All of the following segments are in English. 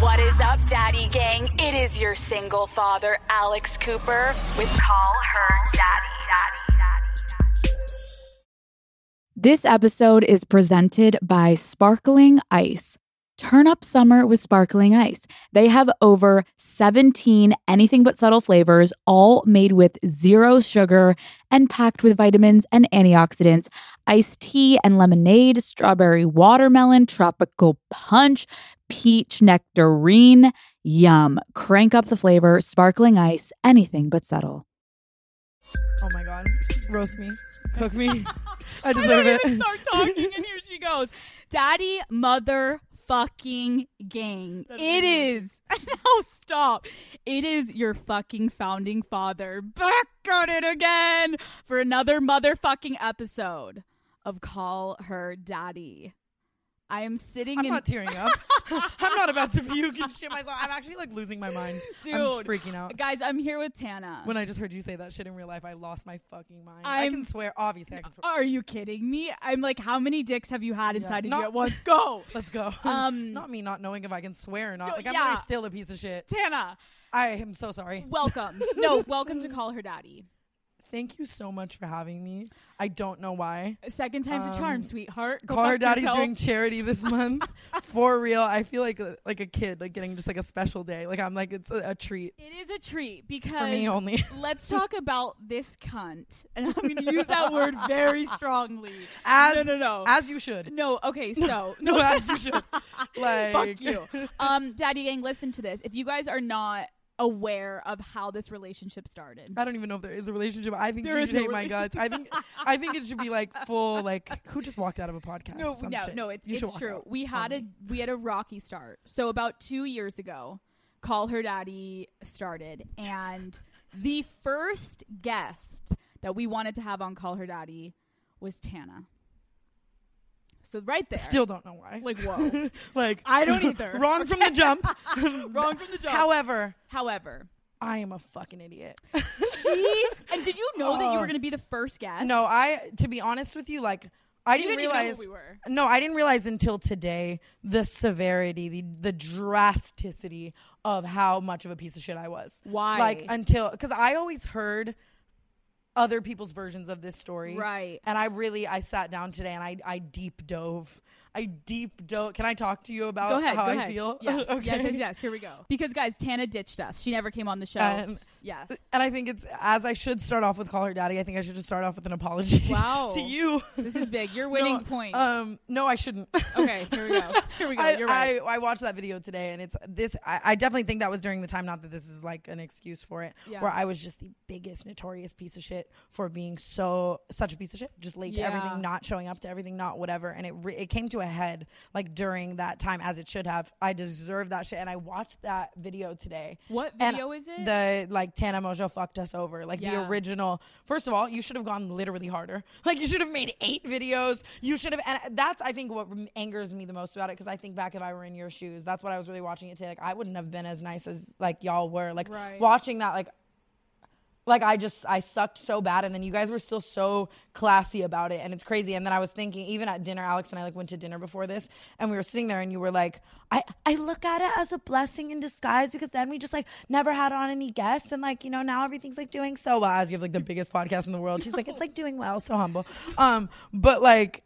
What is up, Daddy Gang? It is your single father, Alex Cooper, with Call Her Daddy. This episode is presented by Sparkling Ice. Turn up summer with Sparkling Ice. They have over 17 anything but subtle flavors, all made with zero sugar and packed with vitamins and antioxidants. Iced tea and lemonade, strawberry watermelon, tropical punch, peach nectarine. Yum. Crank up the flavor, Sparkling Ice, anything but subtle. Oh my god. Roast me. Cook me. I I deserve don't it. start talking, and here she goes. Daddy, mother, fucking gang. It is. No, stop. It is your fucking founding father back on it again for another motherfucking episode of Call Her Daddy. I am sitting I'm in. not tearing up. I'm not about to puke and shit myself. I'm actually like losing my mind. I'm Dude. freaking out. Guys, I'm here with Tana. When I just heard you say that shit in real life, I lost my fucking mind. i I'm- can swear, obviously, I can swear. Are you kidding me? I'm like, how many dicks have you had Yeah. inside of Not- you at once? Go. Let's go. Um, not me not knowing if I can swear or not. No, like, I'm yeah. really still a piece of shit. Tana, I am so sorry. welcome. no, welcome to Call Her Daddy. Thank you so much for having me. I don't know why. Second time's a charm, Um, sweetheart. Go fuck daddy's yourself. doing charity this month. For real. I feel like a, like a kid, like getting just like a special day. Like I'm like it's a, a treat It is a treat because for me only. let's talk about this cunt, and I'm going to use that word very strongly. As no, no, no, as you should. no. Okay, so No, as you should. Like fuck you. Um, Daddy Gang, listen to this. If you guys are not aware of how this relationship started, I don't even know if there is a relationship. I think There you is should no hate my guts. I think I think it should be like full like who just walked out of a podcast. no, no, shit. no. It's You it's true. We had on a me. we had a rocky start. So about two years ago, Call Her Daddy started, and the first guest that we wanted to have on Call Her Daddy was Tana. So right there, Still don't know why. like whoa, like I don't either. wrong from the jump. wrong from the jump. However, However, I am a fucking idiot. she and did you know that you were going to be the first guest? No, I to be honest with you, like I didn't, didn't realize we were. No, I didn't realize until today the severity, the the drasticity of how much of a piece of shit I was. Why? Like until because I always heard other people's versions of this story. Right. And I really I sat down today and I I deep dove. I deep dove. Can I talk to you about ahead. how I ahead. feel? Yes, okay. yes, yes, yes. Here we go. Because guys, Tana ditched us. She never came on the show. And, yes. and I think it's as I should start off with call her daddy. I think I should just start off with an apology. Wow. to you. This is big. You're winning No, points. Um, no, I shouldn't. okay, here we go. Here we go. I, You're right. I, I watched that video today, and it's this. I, I definitely think that was during the time. Not that this is like an excuse for it, Yeah. where I was just the biggest notorious piece of shit for being so such a piece of shit, just late to everything, not showing up to everything, not whatever. And it re- it came to a head like during that time, as it should have. I deserve that shit, and I watched that video today. what video is it? The like Tana Mongeau fucked us over. Like the original. First of all, you should have gone literally harder. Like you should have made eight videos. You should have, and that's I think what angers me the most about it because I think back if I were in your shoes, that's what I was really watching it today. Like I wouldn't have been as nice as like y'all were. Like Right. watching that, like. Like I just I sucked so bad, and then you guys were still so classy about it, and it's crazy. And then I was thinking, even at dinner, Alex and I like went to dinner before this, and we were sitting there, and you were like, I I look at it as a blessing in disguise because then we just like never had on any guests, and like you know now everything's like doing so well. As you have like the biggest podcast in the world, she's like it's like doing well, so humble. Um, but like.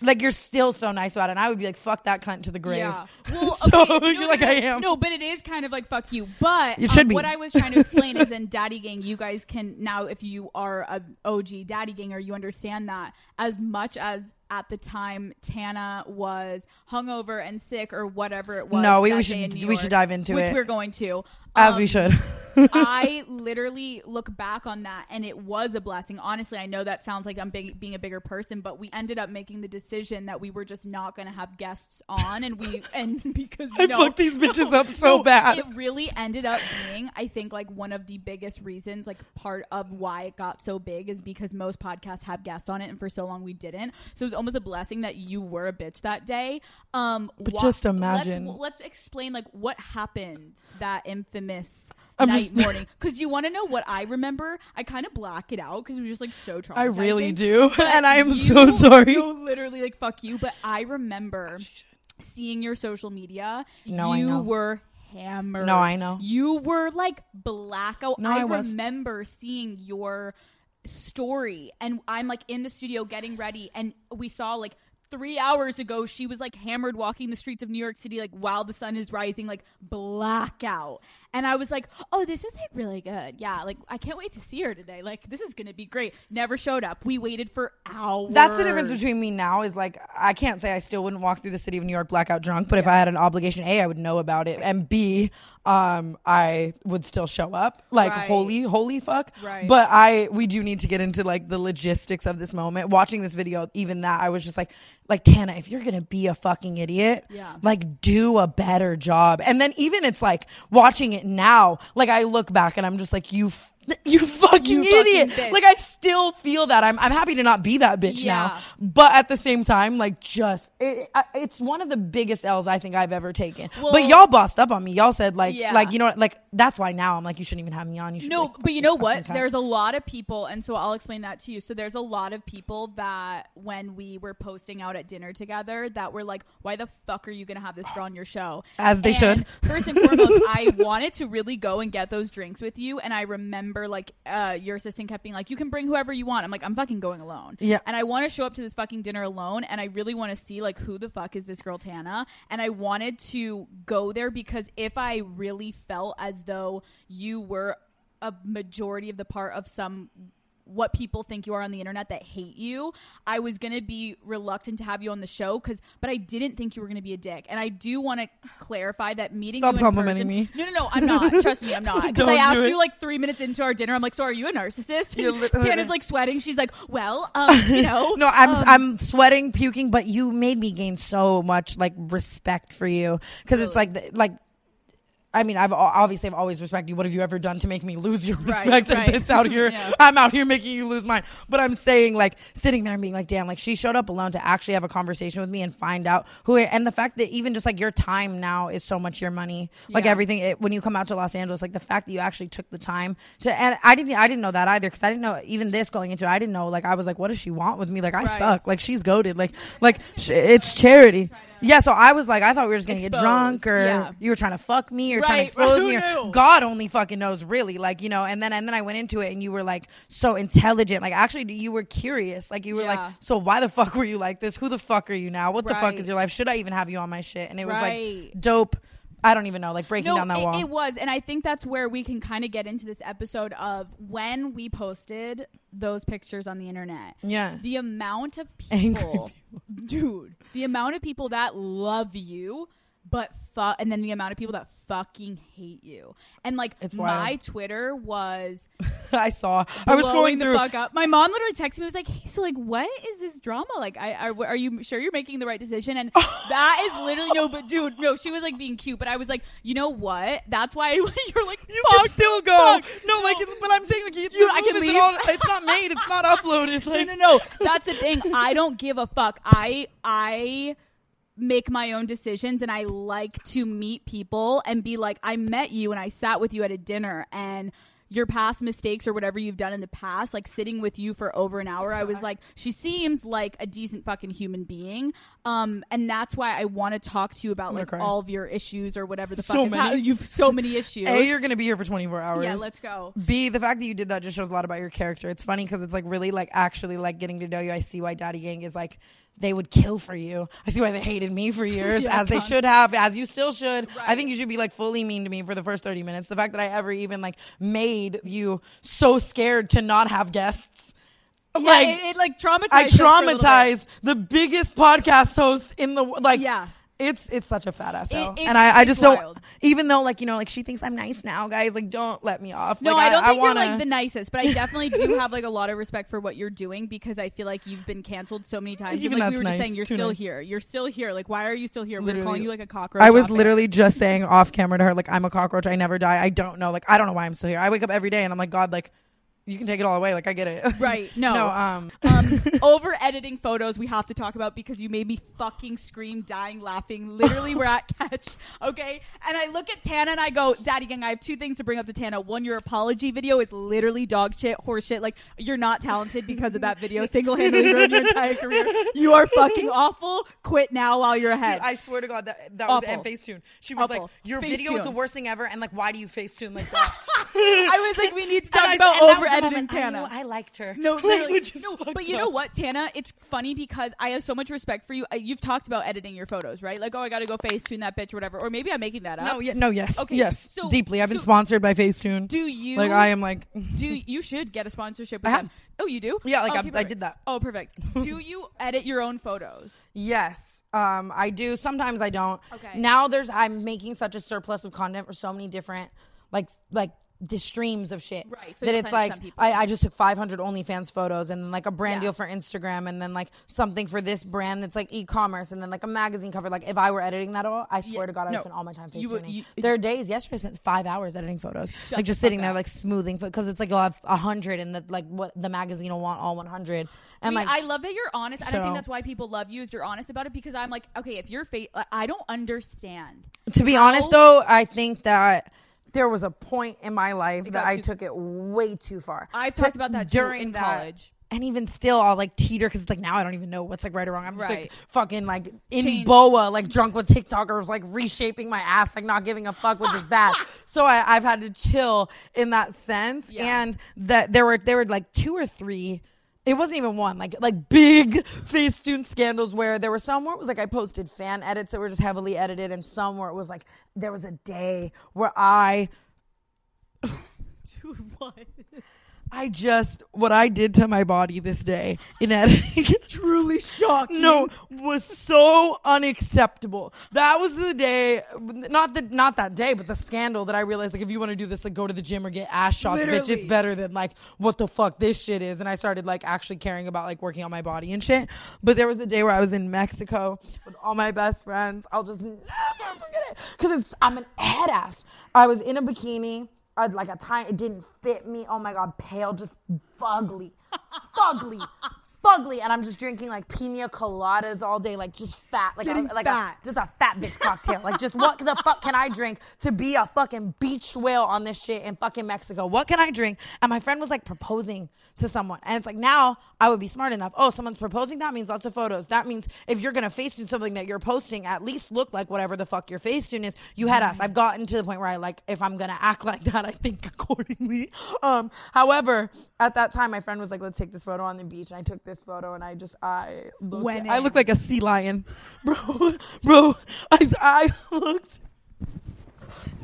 Like you're still so nice about it, and I would be like, "Fuck that cunt to the grave." Yeah. Well, so okay, no, like no, I am. No, but it is kind of like fuck you. But It should um, be. what I was trying to explain is in Daddy Gang, you guys can now, if you are a OG Daddy Ganger, you understand that as much as at the time Tana was hungover and sick or whatever it was. No, we- we should- we should dive into which it. we're going to. As Um, we should. I literally look back on that and it was a blessing. Honestly, I know that sounds like I'm big, being a bigger person, but we ended up making the decision that we were just not going to have guests on, and we and because I no, fucked these bitches up so no, bad. It really ended up being, I think, like one of the biggest reasons, like part of why it got so big is because most podcasts have guests on it, and for so long we didn't. So it was almost a blessing that you were a bitch that day. Um, But wha- just imagine. Let's, let's explain like what happened that infamous I'm night just- morning because you want to know what I remember. I kind of black it out because it was just like so traumatizing. I really do, and I am you- so sorry. No, literally, like fuck you. But I remember seeing your social media, No, I you were hammered. No, I know. You were like blackout. No, I, I remember seeing your story and I'm like in the studio getting ready and we saw like three hours ago she was like hammered walking the streets of New York City like while the sun is rising like blackout and I was like oh this is like really good yeah like I can't wait to see her today like this is gonna be great never showed up we waited for hours That's the difference between me now is like I can't say I still wouldn't walk through the city of New York blackout drunk, but if I had an obligation, A, I would know about it, and B, um, I would still show up. Like Right. holy, holy fuck. Right. But I we do need to get into like the logistics of this moment. Watching this video, even that I was just like like Tana, if you're gonna be a fucking idiot, Yeah. like do a better job. And then even it's like watching it now, like I look back and I'm just like you. F- you fucking You idiot! bitch. like I still feel that. I'm I'm happy to not be that bitch now but at the same time, like just it, it's one of the biggest L's I think I've ever taken. Well- but y'all bossed up on me. Y'all said like Yeah. like you know what, like that's why now I'm like you shouldn't even have me on. You should No, like, but you know what? fucking. There's a lot of people, and so I'll explain that to you. So there's a lot of people that when we were posting out at dinner together, that were like, "Why the fuck are you gonna have this girl on your show?" As they And should. First and foremost, I wanted to really go and get those drinks with you, and I remember like uh, your assistant kept being like, "You can bring whoever you want." I'm like, "I'm fucking going alone." Yeah. And I want to show up to this fucking dinner alone, and I really want to see like who the fuck is this girl Tana, and I wanted to go there because if I really felt as though you were a majority of the part of some what people think you are on the internet that hate you i was gonna be reluctant to have you on the show because but i didn't think you were gonna be a dick. And i do want to clarify that meeting Stop you in complimenting person- me. no no no i'm not. Trust me i'm not. Because i asked it. you like three minutes into our dinner. I'm like so are you a narcissist? Tana's like sweating. She's like well um you know no, I'm um, I'm sweating, puking, but you made me gain so much like respect for you. Because it's like the, like. I mean, I've obviously I've always respected you. What have you ever done to make me lose your respect? right. It's out here. Yeah. I'm out here making you lose mine. But I'm saying, like, sitting there and being like, damn, like she showed up alone to actually have a conversation with me and find out who. And the fact that even just like your time now is so much your money, like Yeah. everything. It, when you come out to Los Angeles, like the fact that you actually took the time to. And I didn't, I didn't know that either because I didn't know even this going into it. I didn't know. Like I was like, what does she want with me? Like I Right. suck. Like she's goaded. Like like sh- it's charity. Yeah. So I was like, I thought we were just gonna get drunk or yeah. you were trying to fuck me or trying to expose me. Or. God only fucking knows, really. Like you know. And then and then I went into it, and you were like so intelligent. Like actually, you were curious. Like you were Yeah. like, so why the fuck were you like this? Who the fuck are you now? What the fuck is your life? Should I even have you on my shit? And it was Right. like dope. I don't even know. Like breaking down that it, wall. it was, and I think that's where we can kind of get into this episode of when we posted those pictures on the internet. Yeah. the amount of Angry people, dude, the amount of people that love you, but fuck and then the amount of people that fucking hate you, and like It's my wild. Twitter was I saw. I was going the through. fuck up. My mom literally texted me. Was like, "Hey, so like, what is this drama? Like, I are, are you sure you're making the right decision?" And that is literally no, but dude, no, she was like being cute, but I was like, you know what? That's why you're like, You fuck, can still go. fuck. No, like, but I'm saying like, you, I can leave? all- it's not made. It's not uploaded. no, Like, no, no. That's the thing. I don't give a fuck. I I make my own decisions and I like to meet people and be like, I met you and I sat with you at a dinner and your past mistakes or whatever you've done in the past, like sitting with you for over an hour, I was like, she seems like a decent fucking human being. Um, and that's why I want to talk to you about like cry. all of your issues or whatever the fuck So is many. you've so many issues. A, you're gonna be here for 24 hours. yeah, let's go. B, the fact that you did that just shows a lot about your character. It's funny because it's like really like actually like getting to know you. I see why Daddy Gang is like they would kill for you. I see why they hated me for years, Yeah, as they should have, as you still should. I think you should be like fully mean to me for the first 30 minutes. The fact that I ever even like made you so scared to not have guests. Yeah, like it, it like traumatized. I us for a little bit. traumatized the biggest podcast host in the like. Yeah. It's it's such a fat ass It- and I, I just don't even though like you know like she thinks I'm nice now guys like don't let me off No, Like, I don't think wanna, you're like the nicest, but I definitely do have like a lot of respect for what you're doing because I feel like you've been canceled so many times. Even and, like we were just nice. saying, you're Too still nice. here. You're still here. Like, why are you still here? We're calling you like a cockroach. I was literally just saying off camera to her like I'm a cockroach I never die I don't know like I don't know why I'm still here I wake up every day and I'm like God like you can take it all away. Like I get it. Right. No. no. Um. um, over editing photos we have to talk about because you made me fucking scream, dying, laughing. Literally, we're at catch, okay? And I look at Tana and I go, Daddy Gang, I have two things to bring up to Tana. One, your apology video is literally dog shit, horse shit. Like, you're not talented because of that video. Single handedly ruined your entire career. You are fucking awful. Quit now while you're ahead. Dude, I swear to God, that that was Awful. and Facetune. She was Awful. like, "Your video is the worst thing ever," and like, "Why do you Facetune like that?" I was like, we need to talk And I- about that over editing moment I Tana. knew I liked her. No, literally. no but you know what, Tana? It's funny because I have so much respect for you. You've talked about editing your photos, right? Like, oh, I got to go Facetune that bitch or whatever. Or maybe I'm making that up. No, yeah, no, yes, Okay, yes, so- deeply. I've been so- sponsored by Facetune. Do you? like I am like, Do you should get a sponsorship with I have. them? Oh, you do? Yeah, like, Oh, I- okay, I did that. Oh, perfect. do you edit your own photos? yes, um, I do. Sometimes I don't. Okay. Now there's I'm making such a surplus of content for so many different, like like the streams of shit. Right, so that it's like. I, I just took 500 OnlyFans photos and then like a brand deal for Instagram and then like something for this brand that's like e-commerce and then like a magazine cover. Like if I were editing that all, I swear Yeah, to God, I no, spend all my time you would- Facetuning. you- there are days. Yesterday, I spent five hours editing photos, like just sitting there up. like smoothing because it's like oh, you'll have a hundred and the like what the magazine will want all 100 and like I love that you're honest, and I So- think that's why people love you is you're honest about it. Because I'm like, okay, if you're fa- like, I don't understand. To be honest, though, I think that there was a point in my life that I too- took it way too far. I've talked about that during in that- college. And even still, I'll like teeter because it's like now I don't even know what's like right or wrong. I'm just like fucking like in Change. boa, like drunk with TikTokers, like reshaping my ass, like not giving a fuck, which is bad. So I, I've had to chill in that sense. Yeah. And that there were there were like two or three. It wasn't even one, like like big Facetune scandals where there were some where it was like I posted fan edits that were just heavily edited, and some where it was like there was a day where I Dude, what? I just what I did to my body this day in editing Truly shocking. no was so unacceptable. That was the day not the not that day, but the scandal that I realized like if you want to do this, like go to the gym or get ass shots, bitch. It's better than like what the fuck this shit is. And I started like actually caring about like working on my body and shit. But there was a day where I was in Mexico with all my best friends. I'll just never forget it. Cause it's I'm an head ass. I was in a bikini. Like a tie, it didn't fit me. Oh my god, pale, just fugly, fugly, fugly, and I'm just drinking like pina coladas all day, like just fat, like a, like fat. A, just a fat bitch cocktail. like just what the fuck can I drink to be a fucking beach whale on this shit in fucking Mexico? What can I drink? And my friend was like proposing to someone, and it's like now I would be smart enough. Oh, someone's proposing. That means lots of photos. That means if you're gonna face facetune something that you're posting, at least look like whatever the fuck your facetune is. You had us. I've gotten to the point where I like if I'm gonna act like that, I think accordingly. Um, however, at that time, my friend was like, "Let's take this photo on the beach," and I took this photo, and I just I looked, Went I looked like a sea lion, bro, bro. I I looked.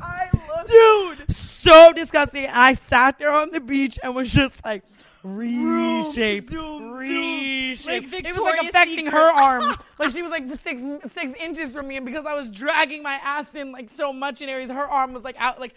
I looked, dude, so disgusting. I sat there on the beach and was just like reshaped, zoom, zoom. Like it was like affecting Secret. her arm. like she was like six six inches from me, and because I was dragging my ass in like so much in areas, her arm was like out like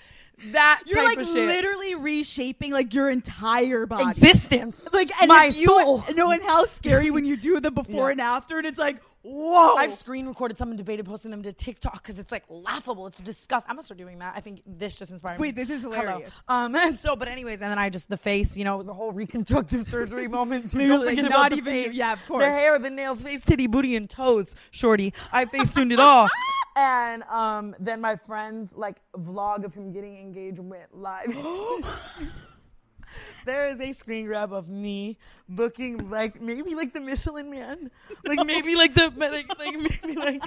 that You're type like of shit. literally reshaping like your entire body. existence. Like and my if you soul. know and how scary when you do the before Yeah. and after and it's like whoa. I've screen recorded some and debated posting them to TikTok because it's like laughable. It's disgusting. I'm gonna start doing that. I think this just inspired me. Wait, this is Hello. hilarious. Um, and so, but anyways, and then I just the face. You know, it was a whole reconstructive surgery moment. So Literally, don't forget not about the even face, you. Yeah, of course. The hair, the nails, face, titty, booty, and toes. Shorty, I face tuned it all. And um, then my friend's like vlog of him getting engaged went live. There is a screen grab of me looking like maybe like the Michelin Man, like maybe like the like, like maybe like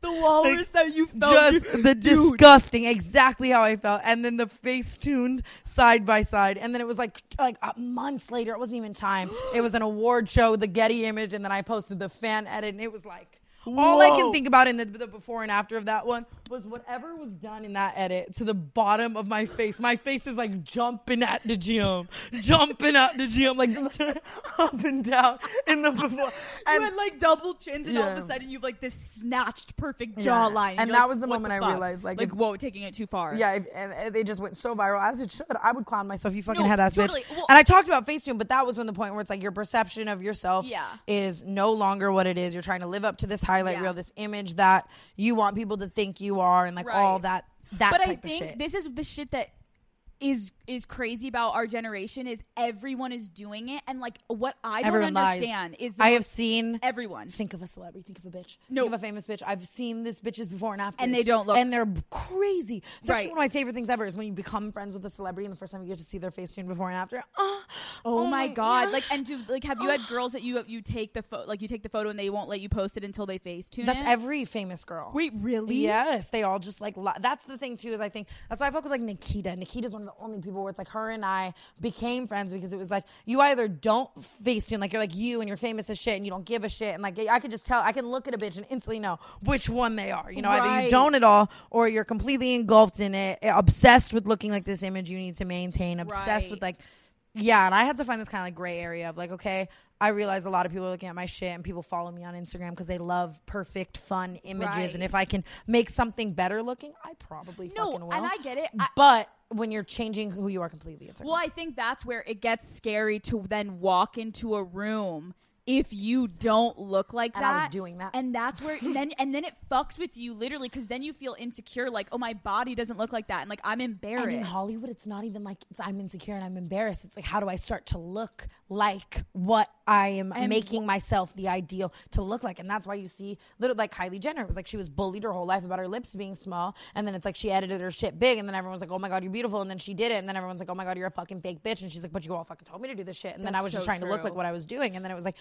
the walrus like, that you felt just you- the dude. disgusting, exactly how I felt, and then the face tuned side by side, and then it was like like uh, months later. It wasn't even time. it was an award show, the Getty image, and then I posted the fan edit, and it was like. All I can think about in the, the before and after of that one was whatever was done in that edit to the bottom of my face. My face is like jumping at the gym, jumping at the gym, like up and down in the before. You had like double chins, and all of a sudden you've like this snatched, perfect Yeah. jawline. And that like, was the moment I fuck? realized, like, like if- whoa, taking it too far. Yeah, if- and, and they just went so viral as it should. I would clown myself, you fucking No, head ass totally. bitch. Well- and I talked about Facetune, but that was when the point where it's like your perception of yourself Yeah. is no longer what it is. You're trying to live up to this highlight Yeah. reel, this image that you want people to think you are, and like all that that but I think this is the shit that is is crazy about our generation is everyone is doing it, and like what I don't Everyone lies. understand is the I have seen everyone. Think of a celebrity. Think of a bitch. No. Think of a famous bitch. I've seen this bitches before and after, And they don't look- and they're crazy. It's actually Right. one of my favorite things ever is when you become friends with a celebrity and the first time you get to see their face tune before and after. Oh, Oh, my god! yeah. Like, and do like have you had girls that you you take the photo like you take the photo and they won't let you post it until they face tune That's it? every famous girl. Wait, really? Yes, they all just like. Li- that's the thing too. Is I think that's why I fuck with like Nikita. Nikita's one of the only people where it's like her and I became friends because it was like you either don't face tune like you're like you and you're famous as shit and you don't give a shit and like I could just tell I can look at a bitch and instantly know which one they are. You know, either you don't at all or you're completely engulfed in it, obsessed with looking like this image you need to maintain, obsessed Right. with like yeah, and I had to find this kind of like gray area of like, okay, I realize a lot of people are looking at my shit and people follow me on Instagram because they love perfect, fun images. Right. And if I can make something better looking, I probably No, fucking will. and I get it. I- but when you're changing who you are completely, it's like, Well, oh. I think that's where it gets scary to then walk into a room if you don't look like And that. I was doing that. and that's where and then and then it fucks with you literally because then you feel insecure, like oh my body doesn't look like that, and like I'm embarrassed. And in Hollywood, it's not even like I'm insecure and I'm embarrassed. It's like, how do I start to look like what I am And making myself the ideal to look like? And that's why you see little like Kylie Jenner. It was like she was bullied her whole life about her lips being small. And then it's like she edited her shit big. And then everyone's like, oh my God, you're beautiful. And then she did it. And then everyone's like, oh my God, you're a fucking fake bitch. And she's like, but you all fucking told me to do this shit. And then I was just so trying to look like what I was doing. And then it was like,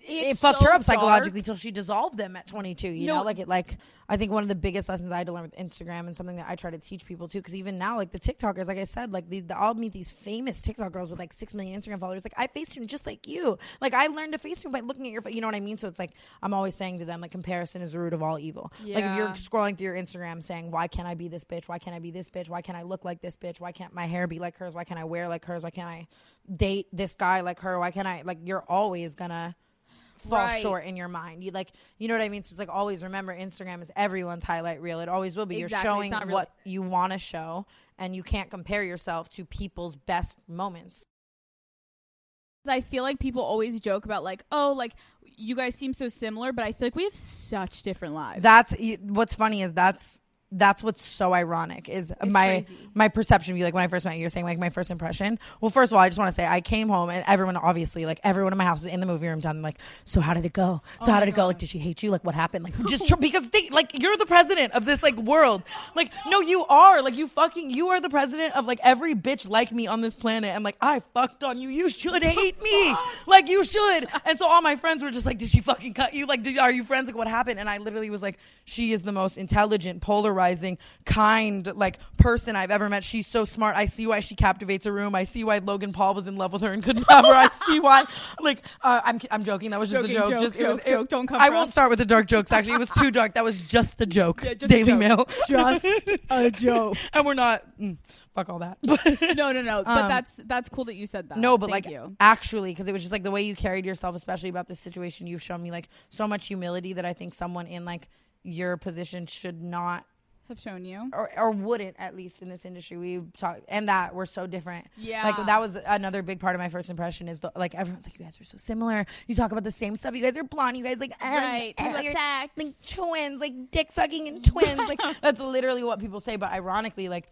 it fucked so her up dark. psychologically till she dissolved them at 22 you No. know like it like i think one of the biggest lessons i had to learn with instagram and something that i try to teach people too because even now like the tiktokers like i said like the, the, i'll meet these famous tiktok girls with like 6 million instagram followers like i facetune just like you. Like i learned to facetune by looking at your you know what i mean? So it's like i'm always saying to them like comparison is the root of all evil. Like if you're scrolling through your instagram saying why can't i be this bitch? Why can't i be this bitch? Why can't i look like this bitch? Why can't my hair be like hers? Why can't i wear like hers? Why can't i date this guy like her? Why can't i like you're always gonna fall Right. short in your mind. You like, you know what I mean? So it's like always remember Instagram is everyone's highlight reel. It always will be. Exactly. You're showing really- what you want to show, and you can't compare yourself to people's best moments. I feel like people always joke about like, oh, like you guys seem so similar, but I feel like we have such different lives. That's what's funny is that's that's what's so ironic is my crazy. my perception of you like when I first met you you're saying like my first impression. Well first of all I just want to say I came home and everyone obviously like everyone in my house was in the movie room done like so how did it go? So how did it go? Like did she hate you? Like what happened? Like just tr- because they like you're the president of this like world. Like no you are. Like you fucking you are the president of like every bitch like me on this planet. And I'm like I fucked on you. You should hate me. Like you should. And so all my friends were just like did she fucking cut you? Like did, are you friends? Like what happened? And I literally was like she is the most intelligent polarizing kind like person I've ever met she's so smart I see why she captivates a room I see why Logan Paul was in love with her and couldn't have her I see why like uh, I'm I'm joking that was just Joking, a joke, joke, just it was it- joke. Don't come I for won't us. start with the dark jokes actually it was too dark that was just a joke Yeah, just a Daily joke. Mail Just a joke. and we're not mm, fuck all that No, no, no. But Um, that's that's cool that you said that. No, but Thank like you. actually, because it was just like the way you carried yourself, especially about this situation. You've shown me like so much humility that I think someone in like your position should not have shown you. or, or wouldn't at least in this industry. We talk and that we're so different. Yeah. like that was another big part of my first impression. Is the, like everyone's like, you guys are so similar. You talk about the same stuff. You guys are blonde. You guys like um, Right. Talk you're, like twins, like dick sucking and twins. like that's literally what people say. But ironically, like.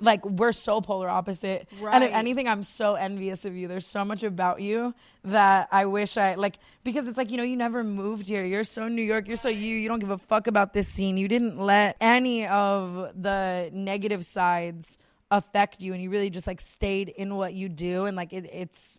Like we're so polar opposite, and if anything, I'm so envious of you. There's so much about you that I wish I like because it's like you know you never moved here. You're so New York. You're so you. You don't give a fuck about this scene. You didn't let any of the negative sides affect you, and you really just like stayed in what you do, and like it, it's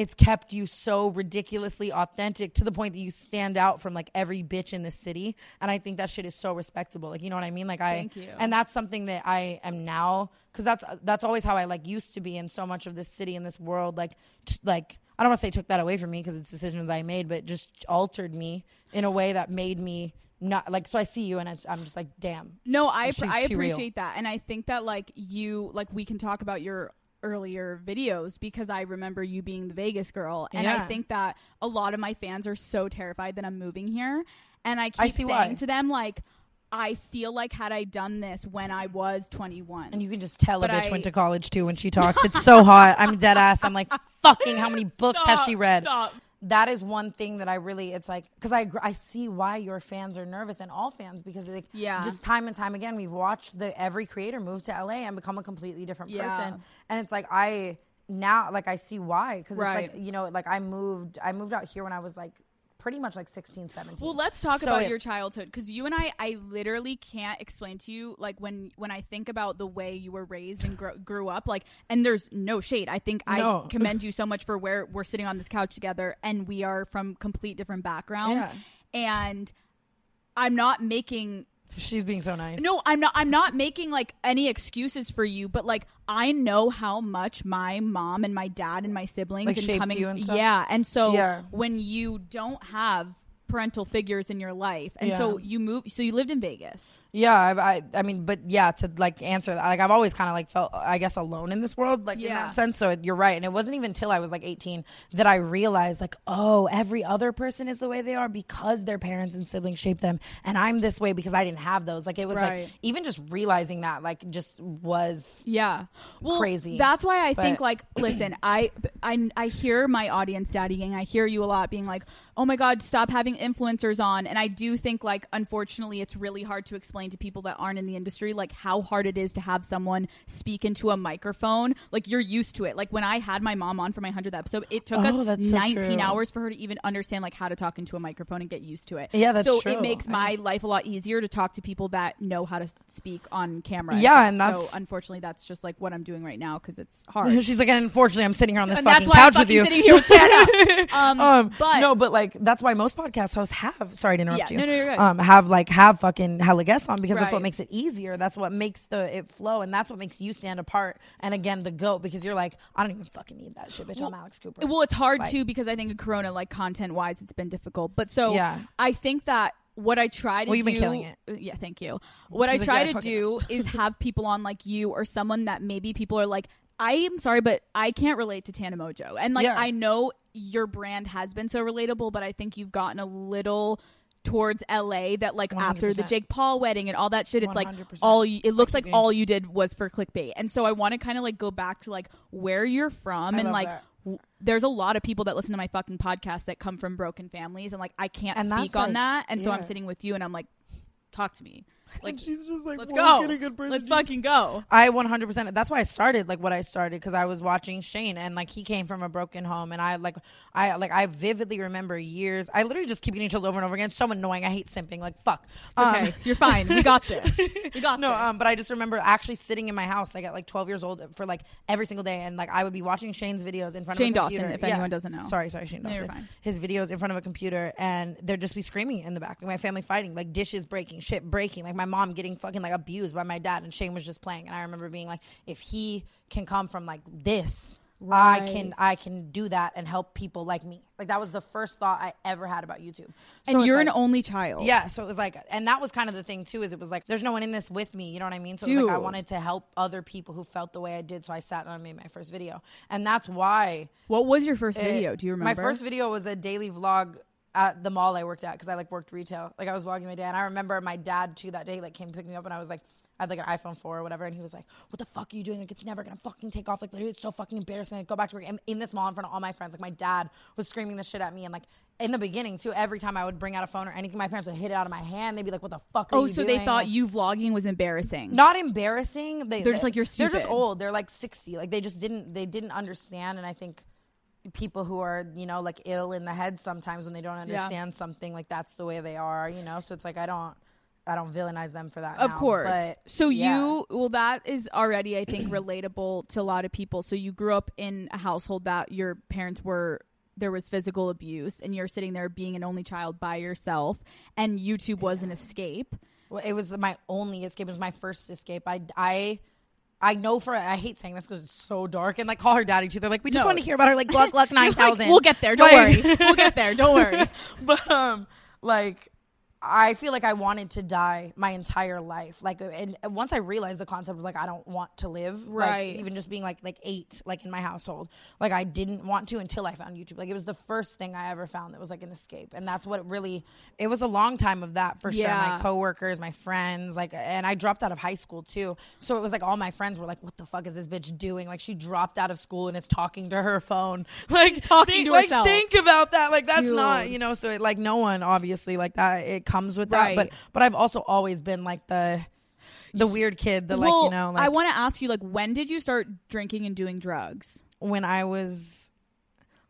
it's kept you so ridiculously authentic to the point that you stand out from like every bitch in the city. And i think that shit is so respectable. Like you know what i mean? Like i Thank you. and that's something that i am now because that's that's always how i like used to be in so much of this city and this world. Like t- like i don't want to say took that away from me because it's decisions i made but just altered me in a way that made me not like so i see you and it's, i'm just like damn. No, I She- I she real. appreciate that, and I think that like you like we can talk about your earlier videos because I remember you being the Vegas girl, and I think that a lot of my fans are so terrified that I'm moving here, and I keep I see saying why. to them like. I feel like had I done this when I was 21, and you can just tell But a bitch I- went to college too when she talks. It's so hot. I'm dead ass. I'm like fucking how many books has she read? Stop. That is one thing that I really it's like because I I see why your fans are nervous and all fans because like Yeah. just time and time again we've watched the every creator move to LA and become a completely different Yeah. person and it's like I now like I see why because Right. it's like you know like I moved I moved out here when I was like pretty much like 16 17 Well, let's talk So about it- your childhood because you and I, I literally can't explain to you like when when I think about the way you were raised and grew, grew up. Like, and there's no shade. I think No. I commend you so much for where we're sitting on this couch together, and we are from complete different backgrounds. And I'm not making she's being so nice no, I'm not. I'm not making like any excuses for you, but like I know how much my mom and my dad and my siblings Like, and coming, you and stuff? yeah. And so Yeah. when you don't have parental figures in your life, and so you move, so you lived in Vegas. Yeah, I, I, I mean, but yeah, to like answer that, like I've always kind of like felt, I guess, alone in this world, like in Yeah. that sense. So you're right, and it wasn't even until I was like 18 that I realized, like, oh, every other person is the way they are because their parents and siblings shaped them, and I'm this way because I didn't have those. Like it was Right. like even just realizing that, like, just was Yeah, well, Crazy. That's why I But- think like, listen, I, I, I hear my audience, Daddy Gang. I hear you a lot being like, oh my god, stop having influencers on. And I do think like, unfortunately, it's really hard to explain to people that aren't in the industry like how hard it is to have someone speak into a microphone. Like you're used to it. Like when I had my mom on for my hundredth episode, it took Oh, us that's so 19 hours for her to even understand like how to talk into a microphone and get used to it. Yeah, that's so true. it makes my life a lot easier to talk to people that know how to speak on camera. Yeah, and that's- so unfortunately that's just like what I'm doing right now because it's hard. She's like, and unfortunately, I'm sitting here on this and fucking that's why I'm couch with you. sitting here with Tana. um, um, but no, but like that's why most podcast hosts have. Sorry to interrupt Yeah, you. no, no, you're good. Um, have like have fucking hella guests on because that's what makes it easier. That's what makes the it flow, and that's what makes you stand apart. And again, the goat because you're like, I don't even fucking need that shit, bitch. I'm Alex Cooper. well, it's hard Like- too because I think in Corona, like content wise, it's been difficult. But so Yeah. I think that what I try to Well, you've do, been killing it. yeah, thank you. What She's I like, try "Yeah, to do is have people on like you or someone that maybe people are like. I am sorry, but I can't relate to Tana Mongeau. And like Yeah. I know your brand has been so relatable, but I think you've gotten a little towards LA that like after the Jake Paul wedding and all that shit, it's like 100%. all you, it looked like all you did was for clickbait. And so I want to kind of like go back to like where you're from I and like w- there's a lot of people that listen to my fucking podcast that come from broken families and like I can't And speak on like- that. And so I'm sitting with you and I'm like, talk to me. Like she's just like, let's go. get a good person." Let's fucking go. I 100%. That's why I started like what I started because I was watching Shane and like he came from a broken home and I like I like I vividly remember years. I literally just keep getting chills over and over again. It's so annoying. I hate simping. Like fuck. Okay, Um, you're fine. We got this. We got no, this. um, but I just remember actually sitting in my house like at like 12 years old for like every single day, and like I would be watching Shane's videos in front Shane of Shane Dawson, computer. if anyone doesn't know. Sorry, sorry, Shane No, you're Dawson. fine. His videos in front of a computer, and there'd just be screaming in the back, like my family fighting, like dishes breaking, shit breaking, like my mom getting fucking like abused by my dad, and Shane was just playing, and I remember being like, if he can come from like this. I can I can do that and help people like me. Like that was the first thought I ever had about YouTube. So and you're like- an only child. yeah, so it was like, and that was kind of the thing too. Is it was like, there's no one in this with me. You know what I mean? So it was like I wanted to help other people who felt the way I did. So I sat down and made my first video, and that's why. What was your first it- video? Do you remember? My first video was a daily vlog at the mall I worked at because I like worked retail. Like I was vlogging my day, and I remember my dad too that day like came pick me up, and I was like. I had like an iPhone 4 or whatever, and he was like, "What the fuck are you doing? Like, it's never gonna fucking take off. Like, literally, it's so fucking embarrassing. Like, go back to work." And in this mall, in front of all my friends, like my dad was screaming this shit at me, and like in the beginning too, every time I would bring out a phone or anything, my parents would hit it out of my hand. They'd be like, "What the fuck are oh, you so doing?" they thought you vlogging was embarrassing. not embarrassing. They, They're just like, "You're stupid. They're just old. They're like sixty. Like they just didn't. They didn't understand. And I think people who are you know like ill in the head sometimes when they don't understand something like that's the way they are. You know. So it's like I don't. I don't villainize them for that. Of now, course. But so yeah. you well that is already I think relatable to a lot of people. So you grew up in a household that your parents were there was physical abuse and you're sitting there being an only child by yourself and YouTube was an escape. Well, it was my only escape. It was my first escape. I, I, I know for I hate saying this because it's so dark and like call her daddy too. They're like, we just No. want to hear about her like Gluck Gluck nine thousand. Like, we'll get there. Don't worry. We'll get there. Don't worry. but um, like I feel like I wanted to die my entire life. Like, and once I realized the concept of like I don't want to live, Right. Like, even just being like like eight, like in my household, like I didn't want to until I found YouTube. Like it was the first thing I ever found that was like an escape, and that's what really. It was a long time of that for sure. My coworkers, my friends, like, and I dropped out of high school too. So it was like all my friends were like, "What the fuck is this bitch doing?" Like she dropped out of school and is talking to her phone, like Talking think, to like, herself. Think about that. Like that's not you know. So it, like no one obviously like that. It comes with that, Right. but but I've also always been like the the weird kid that like you know like I want to ask you, like, when did you start drinking and doing drugs? when I was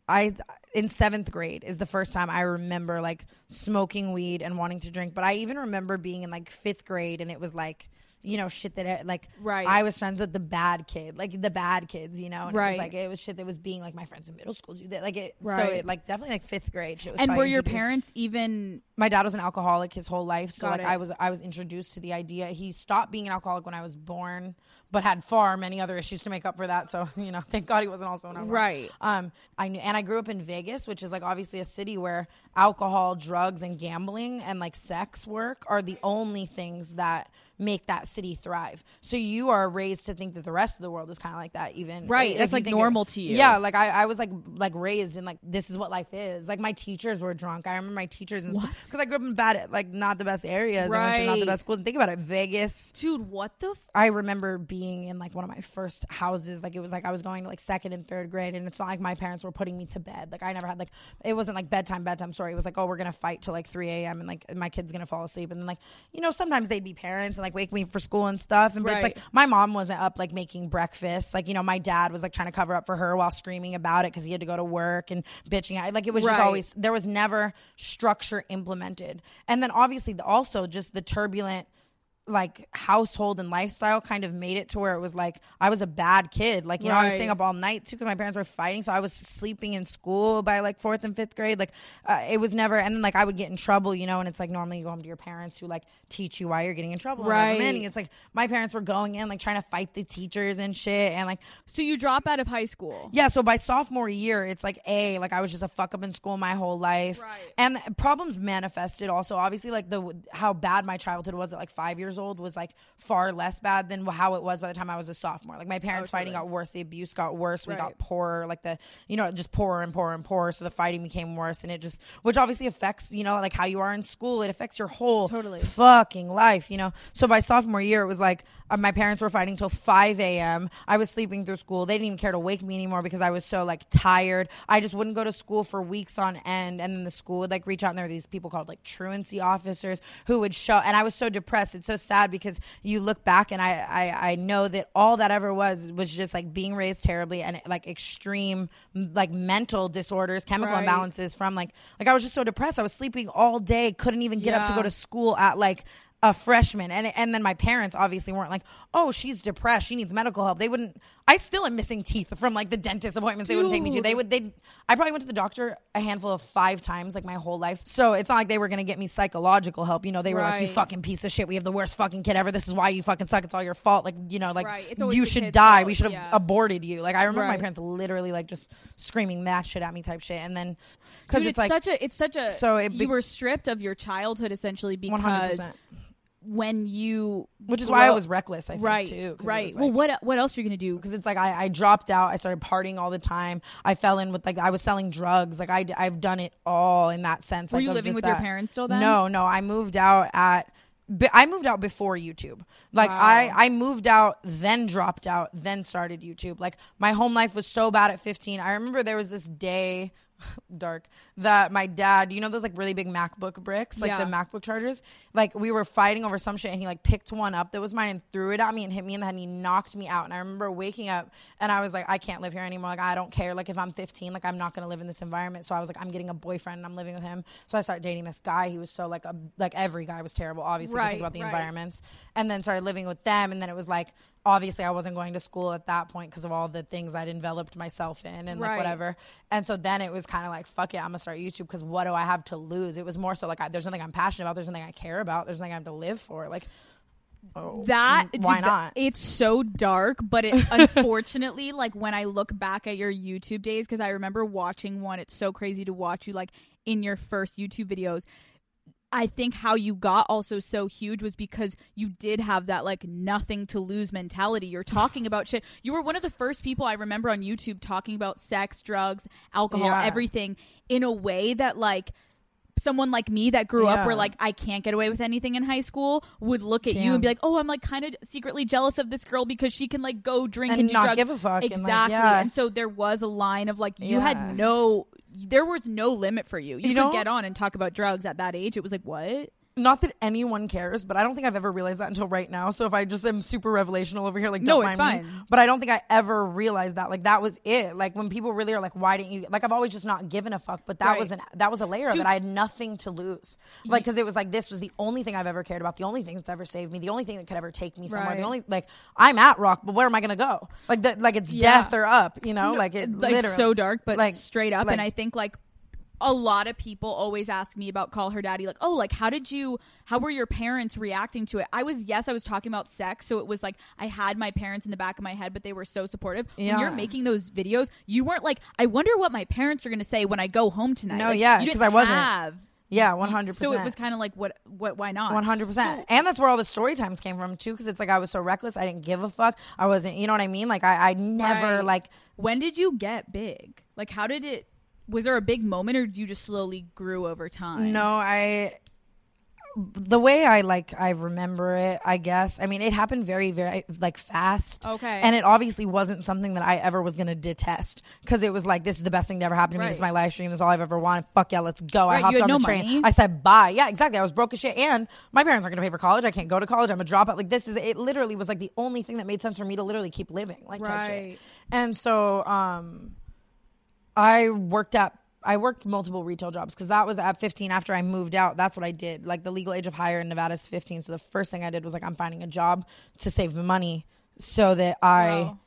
I in seventh grade is the first time I remember like smoking weed and wanting to drink. But I even remember being in like fifth grade and it was like you know shit that I, like Right. I was friends with the bad kid like the bad kids you know and it Right. was like it was shit that was being like my friends in middle school do that like it Right. so it like definitely like fifth grade shit was And were your parents even my dad was an alcoholic his whole life so Got like it. i was i was introduced to the idea he stopped being an alcoholic when i was born but had far many other issues to make up for that so you know thank god he wasn't also an alcoholic Right. um i knew and i grew up in vegas which is like obviously a city where alcohol drugs and gambling and like sex work are the only things that make that city thrive so you are raised to think that the rest of the world is kind of like that even Right, that's, like, think it- normal to you. yeah like I, I was like like raised in like this is what life is like my teachers were drunk i remember my teachers because i grew up in bad like not the best areas i went to not the best schools and think about it vegas dude? What the? F- I remember being in like one of my first houses. Like it was like I was going to like second and third grade, and it's not like my parents were putting me to bed. Like I never had like it wasn't like bedtime bedtime story. It was like oh we're gonna fight till like three a.m. and like my kid's gonna fall asleep, and then like you know sometimes they'd be parents and like wake me for school and stuff. And but it's like my mom wasn't up like making breakfast. Like you know my dad was like trying to cover up for her while screaming about it because he had to go to work and bitching. out. Like it was just always there was never structure implemented, and then obviously the, also just the turbulent like household and lifestyle kind of made it to where it was like I was a bad kid. Like, you know, I was staying up all night too because my parents were fighting. So I was sleeping in school by like fourth and fifth grade. Like, uh, it was never, and then like I would get in trouble, you know, and it's like normally you go home to your parents who like teach you why you're getting in trouble. and Right. reprimanding. It's like my parents were going in, like trying to fight the teachers and shit. And like, so you drop out of high school? yeah, so by sophomore year, it's like a like I was just a fuck up in school my whole life, Right. and problems manifested also. Obviously, like the how bad my childhood was at like five years old was like far less bad than how it was by the time I was a sophomore. Like my parents oh, fighting got worse, the abuse got worse, we Right. got poorer, like the you know just poorer and poorer and poorer. So the fighting became worse, and it just which obviously affects you know like how you are in school. It affects your whole Totally. fucking life, you know. So by sophomore year, it was like uh, my parents were fighting till 5 a.m. I was sleeping through school. They didn't even care to wake me anymore because I was so like tired. I just wouldn't go to school for weeks on end, and then the school would like reach out, and there were these people called like truancy officers who would show. And I was so depressed. It's so sad because you look back, and I I, I know that all that ever was was just like being raised terribly and like extreme like mental disorders, chemical Right. imbalances from like like I was just so depressed. I was sleeping all day, couldn't even get up to go to school at like a freshman. And and then my parents obviously weren't like oh she's depressed. She needs medical help. They wouldn't i still am missing teeth from like the dentist appointments they wouldn't take me to. They would they i probably went to the doctor a handful of five times like my whole life. So it's not like they were gonna get me psychological help. You know they were like you Right. fucking piece of shit. We have the worst fucking kid ever. This is why you fucking suck. It's all your fault. Like you know like Right. It's always you the should kid's die. Fault, we should have yeah. aborted you. Like i remember my Right. parents literally like just screaming that shit at me type shit. And then because Dude, it's, it's, like such a it's such a So it you were stripped of your childhood essentially because 100% when you which is why i was reckless i think right too right was, well what what else are you gonna do because it's like I, I dropped out. I started partying all the time. I fell in with like I was selling drugs. Like I I've done it all in that sense. Were like, you living with your parents still then? No, no. I moved out at. I moved out before YouTube. Like I, I moved out, then dropped out, then started YouTube. Like my home life was so bad at 15. I remember there was this day, dark, that my dad, you know those like really big MacBook bricks, like Yeah. the MacBook chargers. Like we were fighting over some shit, and he like picked one up that was mine and threw it at me and hit me in the head, and he knocked me out. And I remember waking up, and I was like, I can't live here anymore. Like I don't care. Like if I'm 15, like I'm not gonna live in this environment. So I was like, I'm getting a boyfriend, and I'm living with him. So I started dating this guy. He was so like a like every guy was terrible, obviously Right, think about the right. environments, and then started living with them, and then it was like. Obviously, I wasn't going to school at that point because of all the things I'd enveloped myself in and like whatever. And so then it was kind of like, fuck it, I'm gonna start YouTube because what do I have to lose? It was more so like, I, there's nothing I'm passionate about. There's nothing I care about. There's nothing I have to live for. Like, oh, that why dude, not? it's so dark but it unfortunately like when i look back at your youtube days because i remember watching one it's so crazy to watch you like in your first youtube videos I think how you got also so huge was because you did have that like nothing to lose mentality. You're talking about shit. You were one of the first people I remember on YouTube talking about sex, drugs, alcohol, Yeah. everything in a way that like someone like me that grew up where like I can't get away with anything in high school would look at you and be like, "Oh, I'm like kind of secretly jealous of this girl because she can like go drink and, And do not drugs." give a fuck and, Exactly. like, yeah. And so there was a line of like you Yeah. had no there was no limit for you. You, You could get on and talk about drugs at that age. It was like, "What?" Not that anyone cares, but I don't think I've ever realized that until right now. So if I just am super revelational over here, like No, don't it's mind me. fine. But I don't think I ever realized that. Like that was it. Like when people really are like, why didn't you? Like I've always just not given a fuck. But that Right. was an that was a layer Dude. that I had nothing to lose. Like because it was like this was the only thing I've ever cared about, the only thing that's ever saved me, the only thing that could ever take me somewhere. Right. The only like I'm at rock, but where am I gonna go? Like the, like it's Yeah. death or up. You know, like it like literally so dark, but like straight up. like- and I think like a lot of people always ask me about call her daddy like oh like how did you how were your parents reacting to it i was yes i was talking about sex so it was like i had my parents in the back of my head but they were so supportive yeah. when you're making those videos you weren't like i wonder what my parents are going to say when i go home tonight No, Like, yeah, because I wasn't. have yeah, one hundred so percent. it was kind of like what what why not One hundred percent, and that's where all the story times came from too. Because it's like I was so reckless, I didn't give a fuck. I wasn't, you know what I mean? Like I, I never Right. like when did you get big like how did it was there a big moment or did you just slowly grew over time no, I. The way I like, I remember it. I guess. I mean, it happened very, very like fast. Okay. And it obviously wasn't something that I ever was gonna detest because it was like this is the best thing to ever happen to me. This is my live stream. This is all I've ever wanted. Fuck yeah, let's go. I Right, you hopped on no the train. money. I said bye. Yeah, exactly. I was broke as shit, and my parents aren't gonna pay for college. I can't go to college. I'm a dropout. Like this is it. Literally was like the only thing that made sense for me to literally keep living. Like. Right. And so, um, I worked at I worked multiple retail jobs because that was at 15 after I moved out. That's what I did. Like the legal age of hire in Nevada is 15. So the first thing I did was like I'm finding a job to save the money so that I Wow.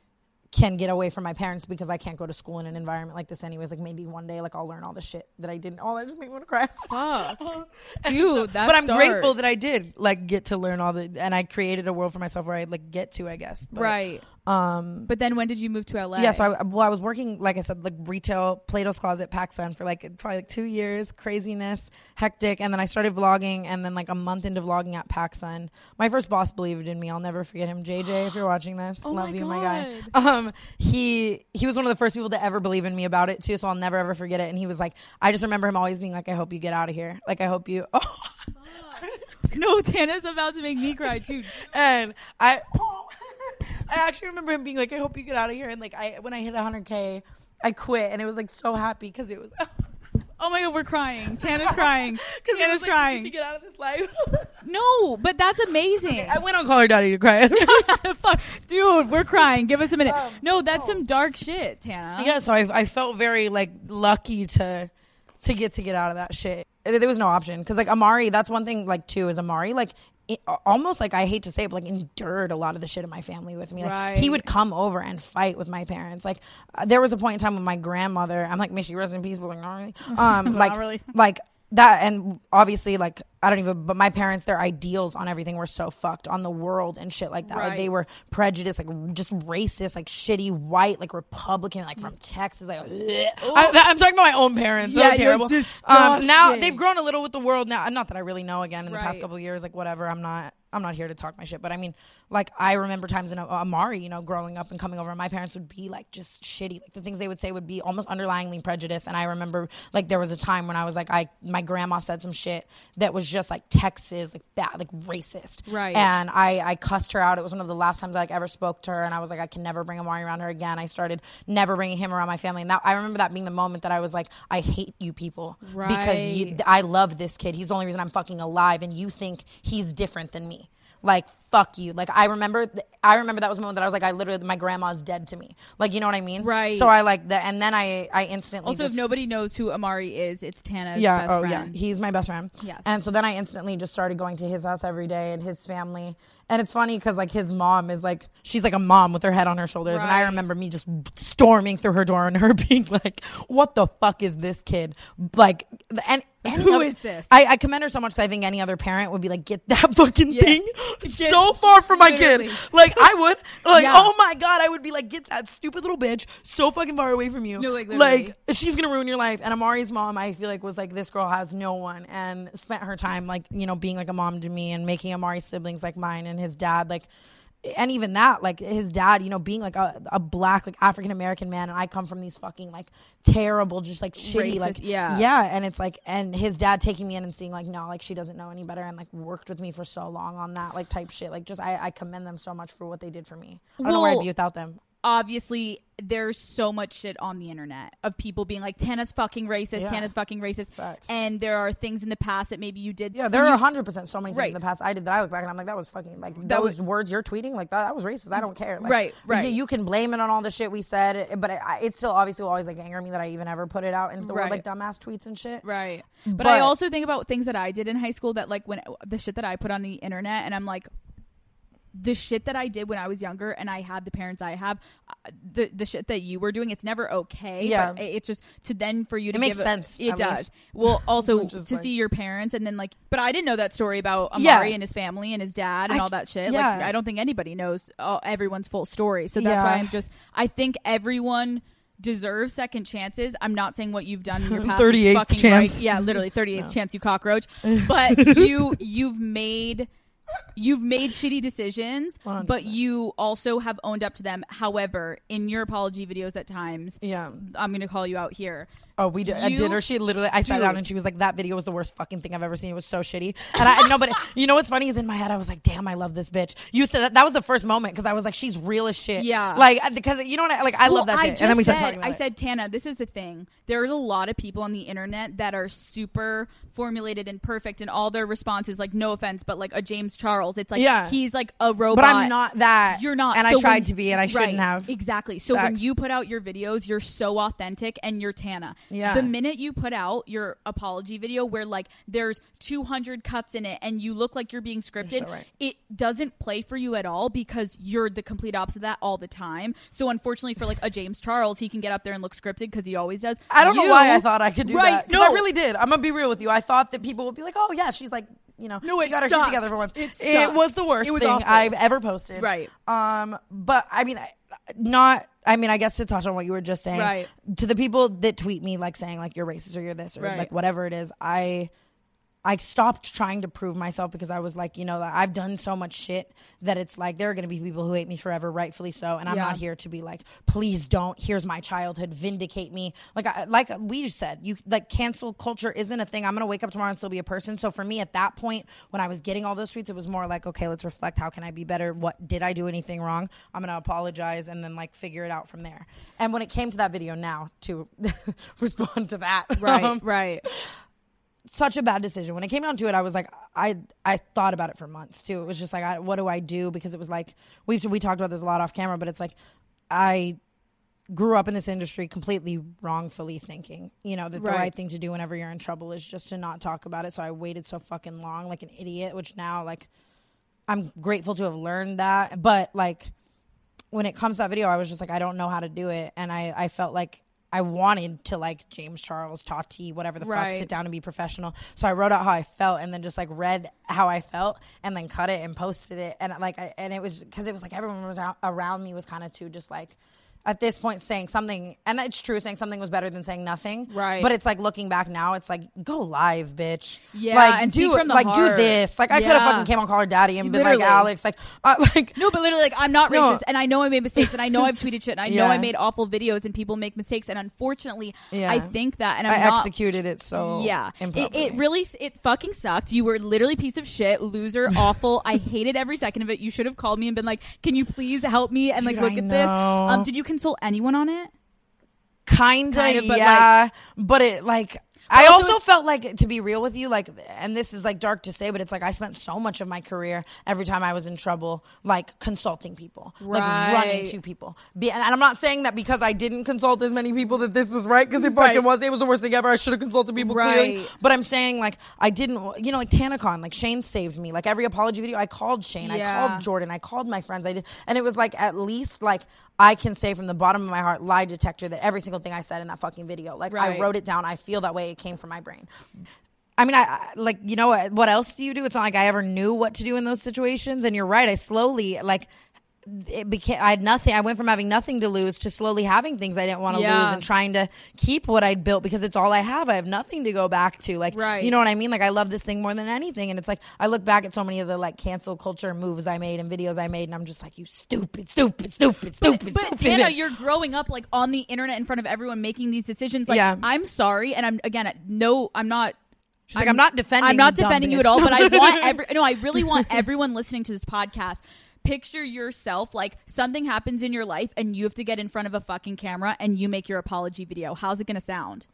can get away from my parents because I can't go to school in an environment like this anyways. Like maybe one day like I'll learn all the shit that I didn't. Oh, that just made me want to cry. Fuck. Dude, that's but I'm dark. grateful that I did like get to learn all the and I created a world for myself where I like get to, I guess. But, right. Um But then when did you move to LA? yeah, so I, well, I was working, like I said, like retail, Plato's Closet, PacSun for like probably like two years, craziness, hectic, and then I started vlogging, and then like a month into vlogging at PacSun, my first boss believed in me. I'll never forget him, JJ. If you're watching this, Oh love my you, my guy. Um, he he was one of the first people to ever believe in me about it too, so I'll never ever forget it. And he was like, I just remember him always being like, I hope you get out of here, like I hope you. Oh. no, Tana's about to make me cry too. and I, I actually remember him being like, "I hope you get out of here." And like, I when I hit 100k, I quit, and it was like so happy because it was Oh my god, we're crying. Tana's crying. because Tana's to crying. To get out of this life. No, but that's amazing. I went on Call Her Daddy to cry. Fuck. Dude, we're crying. Give us a minute. Um, no, that's some dark shit, Tana. yeah, so I I felt very like lucky to to get to get out of that shit. There there was no option because like Amari, that's one thing. Like too is Amari like. It, almost like I hate to say it, but like endured a lot of the shit in my family with me. Like Right. he would come over and fight with my parents. Like uh, there was a point in time with my grandmother. I'm like, Miss, you rest in peace, but like not really. Um, like really. like that, and obviously like I don't even. But my parents, their ideals on everything were so fucked on the world and shit like that. Like they were prejudiced, like just racist, like shitty white, like Republican, like from Texas. Like I, am talking about my own parents. Yeah, terrible. Um, now they've grown a little with the world. Now, not that I really know again in the Right. past couple of years. Like whatever. I'm not. I'm not here to talk my shit, but I mean, like I remember times in Amari, you know, growing up and coming over, and my parents would be like just shitty. Like the things they would say would be almost underlyingly prejudice. And I remember like there was a time when I was like, I my grandma said some shit that was just like Texas, like bad, like racist. Right. And I I cussed her out. It was one of the last times I like ever spoke to her, and I was like, I can never bring Amari around her again. I started never bringing him around my family, and that I remember that being the moment that I was like, I hate you people right. because you, I love this kid. He's the only reason I'm fucking alive, and you think he's different than me. Like fuck you. Like I remember, th- I remember that was a moment that I was like, I literally, my grandma's dead to me. Like you know what I mean? Right. So I like that, and then I, I instantly Also, just, if nobody knows who Amari is, it's Tana's yeah, best oh friend. yeah, he's my best friend. Yes. And so then I instantly just started going to his house every day and his family. And it's funny because like his mom is like she's like a mom with her head on her shoulders, and I Right. remember me just storming through her door and her being like, "What the fuck is this kid?" Like, and any Who other- is this? I, I commend her so much because I think any other parent would be like, get that fucking Yeah. thing Get- so far from my literally. kid. Like I would, like, Yeah. oh my god, I would be like, get that stupid little bitch so fucking far away from you. No, like, like she's gonna ruin your life. And Amari's mom, I feel like, was like, this girl has no one, and spent her time like, you know, being like a mom to me and making Amari's siblings like mine and his dad like and even that, like his dad, you know, being like a, a black, like African American man, and I come from these fucking like terrible, just like shitty, Racist, like yeah. yeah, and it's like, and his dad taking me in and seeing like, no, like she doesn't know any better, and like worked with me for so long on that, like type shit. Like, just I, I commend them so much for what they did for me. I don't know where I'd be without them. Obviously there's so much shit on the internet of people being like Tana's fucking racist, Yeah. Tana's fucking racist, Facts. and there are things in the past that maybe you did. Yeah, there are hundred percent so many things Right. in the past I did that I look back and I'm like, that was fucking like That those was- words you're tweeting, like that, that was racist. I don't care. Like, Right, right. You, you can blame it on all the shit we said, but it, it still obviously will always like anger me that I even ever put it out into the world like dumbass tweets and shit. Right. But, I also think about things that I did in high school that like when the shit that I put on the internet and I'm like the shit that I did when I was younger and I had the parents I have uh, the the shit that you were doing it's never okay Yeah. but it's just to then for you to It makes give sense, it does least. well also to like- see your parents and then like but I didn't know that story about Amari Yeah. and his family and his dad and I- all that shit yeah. like I don't think anybody knows all, everyone's full story so that's Yeah. why I'm just I think everyone deserves second chances. I'm not saying what you've done in your past 38th fucking chance. right. Yeah, literally 38th chance you cockroach. But you you've made you've made shitty decisions, 100%. but you also have owned up to them. However, in your apology videos at times, Yeah. I'm going to call you out here. Oh, we did at dinner. She literally, I sat Dude. down and she was like, "That video was the worst fucking thing I've ever seen. It was so shitty." And I no, but you know what's funny is in my head I was like, "Damn, I love this bitch." You said that that was the first moment because I was like, "She's real as shit." Yeah. like uh, because you know what? I, like I love that I shit. And then we just started said, talking about I it. said, Tana, this is the thing. There's a lot of people on the internet that are super formulated and perfect, and all their responses, like, no offense, but like a James Charles, it's like Yeah. he's like a robot. but I'm not that. You're not, and So I tried when- to be, and I shouldn't have. exactly. So when you put out your videos, you're so authentic, and you're Tana. Yeah. The minute you put out your apology video, where like there's 200 cuts in it, and you look like you're being scripted, so right. it doesn't play for you at all because you're the complete opposite of that all the time. So unfortunately, for like a James Charles, he can get up there and look scripted because he always does. I don't know why I thought I could do right, that. No, I really did. I'm gonna be real with you. I thought that people would be like, "Oh yeah, she's like." You know, No, she it got her sucked. shit together for once. It It, was the worst thing awful. I've ever posted. Right. Um, but I mean, I- not. I mean, I guess to touch on what you were just saying. Right. To the people that tweet me like saying like you're racist or you're this or Right. like whatever it is, I. I stopped trying to prove myself because I was like, you know, I've done so much shit that it's like there are going to be people who hate me forever, rightfully so, and I'm Yeah. not here to be like, please don't. Here's my childhood, vindicate me. Like, I, like we said, you like cancel culture isn't a thing. I'm gonna wake up tomorrow and still be a person. So for me, at that point, when I was getting all those tweets, it was more like, okay, let's reflect. How can I be better? What did I do anything wrong? I'm gonna apologize and then like figure it out from there. And when it came to that video, now to respond to that, Right, um, right. Such a bad decision. When it came down to it, I was like, I I thought about it for months too. It was just like, I, what do I do? Because it was like we we talked about this a lot off camera, but it's like I grew up in this industry completely wrongfully thinking, you know, that the Right. right thing to do whenever you're in trouble is just to not talk about it. So I waited so fucking long, like an idiot. Which now, like, I'm grateful to have learned that. But like, when it comes to that video, I was just like, I don't know how to do it, and I I felt like. I wanted to like James Charles, Tati, whatever the fuck, sit down and be professional. So I wrote out how I felt and then just like read how I felt and then cut it and posted it. And like, I, and it was because it was like everyone was out, around me was kind of too just like at this point saying something, and it's true, saying something was better than saying nothing. Right. But it's like looking back now, it's like go live, bitch. Yeah, Like and do from the like do this. Like I could have fucking came on Call Her Daddy and been Literally. like Alex, like uh, like No, but literally, like, I'm not No. racist, and I know I made mistakes, and I know I've tweeted shit, and I know I made awful videos, and people make mistakes, and unfortunately, Yeah. I think that, and I'm I not. executed it so yeah, it, it really it fucking sucked. You were literally piece of shit, loser, awful. I hated every second of it. You should have called me and been like, "Can you please help me?" And like, look I at this. Um, did you consult anyone on it? Kinda, Kind of, but, yeah. but it like I also also felt like to be real with you, like, and this is like dark to say, but it's like I spent so much of my career every time I was in trouble, like consulting people, like running to people. Be, and, I'm not saying that because I didn't consult as many people that this was right, because it fucking Right. was. It was the worst thing ever. I should have consulted people clearly. Right. But I'm saying like I didn't, you know, like TanaCon, like Shane saved me. Like every apology video, I called Shane, I called Jordan, I called my friends, I did, and it was like at least like. I can say from the bottom of my heart, lie detector, that every single thing I said in that fucking video, like I wrote it down. I feel that way. It came from my brain. I mean, I, I like you know what? What else do you do? It's not like I ever knew what to do in those situations. And you're right. I slowly like it became. I had nothing. I went from having nothing to lose to slowly having things I didn't want to Yeah. lose and trying to keep what I'd built because it's all I have. I have nothing to go back to. Like, Right. you know what I mean? Like, I love this thing more than anything. And it's like I look back at so many of the like cancel culture moves I made and videos I made, and I'm just like, you stupid, stupid, stupid, stupid, But stupid. Tana, you're growing up like on the internet in front of everyone making these decisions. Like, Yeah. I'm sorry, and I'm again, no, I'm not. She's like, I'm not defending. I'm not defending you at all, but I want every no, I really want everyone listening to this podcast. Picture yourself like something happens in your life and you have to get in front of a fucking camera and you make your apology video. How's it going to sound?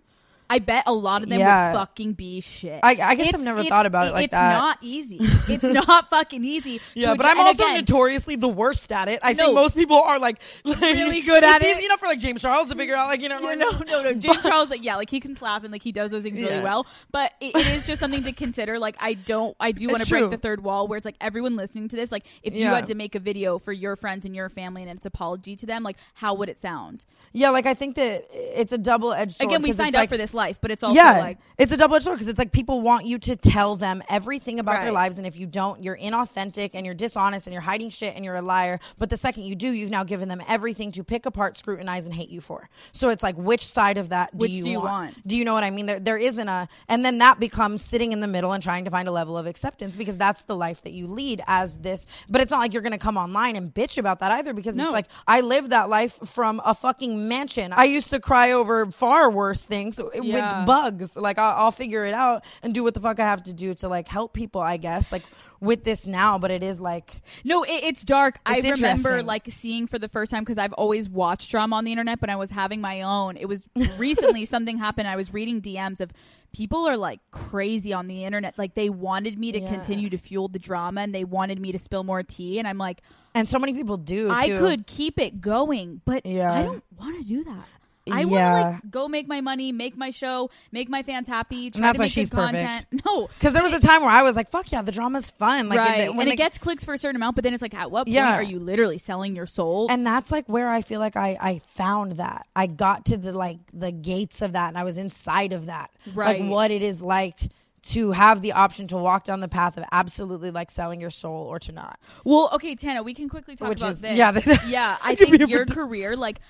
I bet a lot of them Yeah. would fucking be shit. I- I guess I've never thought about it like it's that. not easy. It's not fucking easy. Yeah, but I'm also again, notoriously the worst at it. I No. think most people are like, like Really good at it. it's. Easy enough for like James Charles to figure out, like you know, Yeah, no, no, no. James Charles, like, yeah, like he can slap and like he does those things really Yeah. well. But it, it is just something to consider. Like, I don't, I do want to break the third wall where it's like everyone listening to this, like, if you had to make a video for your friends and your family and it's apology to them, like, how would it sound? yeah, like I think that it's a double edged sword. Again, we signed up like- for this life, but it's also yeah, like, it's a double edged sword because it's like people want you to tell them everything about their lives, and if you don't, you're inauthentic and you're dishonest and you're hiding shit and you're a liar. But the second you do, you've now given them everything to pick apart, scrutinize, and hate you for. So it's like, which side of that do Which you do you want? want? Do you know what I mean? There, there isn't a, and then that becomes sitting in the middle and trying to find a level of acceptance because that's the life that you lead as this. But it's not like you're going to come online and bitch about that either because No. it's like I lived that life from a fucking mansion. I used to cry over far worse things Yeah. With bugs. Like I'll, I'll figure it out and do what the fuck I have to do to like help people. I guess like with this now, but it is like No, it, it's dark. I remember like seeing for the first time because I've always watched drama on the internet, but I was having my own. It was recently something happened. I was reading DMs of people are like crazy on the internet. Like they wanted me to Yeah. continue to fuel the drama and they wanted me to spill more tea. And I'm like, and so many people do. I too. could keep it going, but Yeah. I don't want to do that. I want to Yeah. like go make my money, make my show, make my fans happy, try that's to why make she's good content. No, Because there was a time where I was like, "Fuck yeah, the drama's fun." Like, right, when and it gets clicks for a certain amount, but then it's like, at what point Yeah. are you literally selling your soul? and that's like where I feel like I I found that I got to the like the gates of that, and I was inside of that, Right. Like what it is like to have the option to walk down the path of absolutely like selling your soul or to not. Well, okay, Tana, we can quickly talk Which about is- this. yeah, that- yeah. I that could be think a your career, like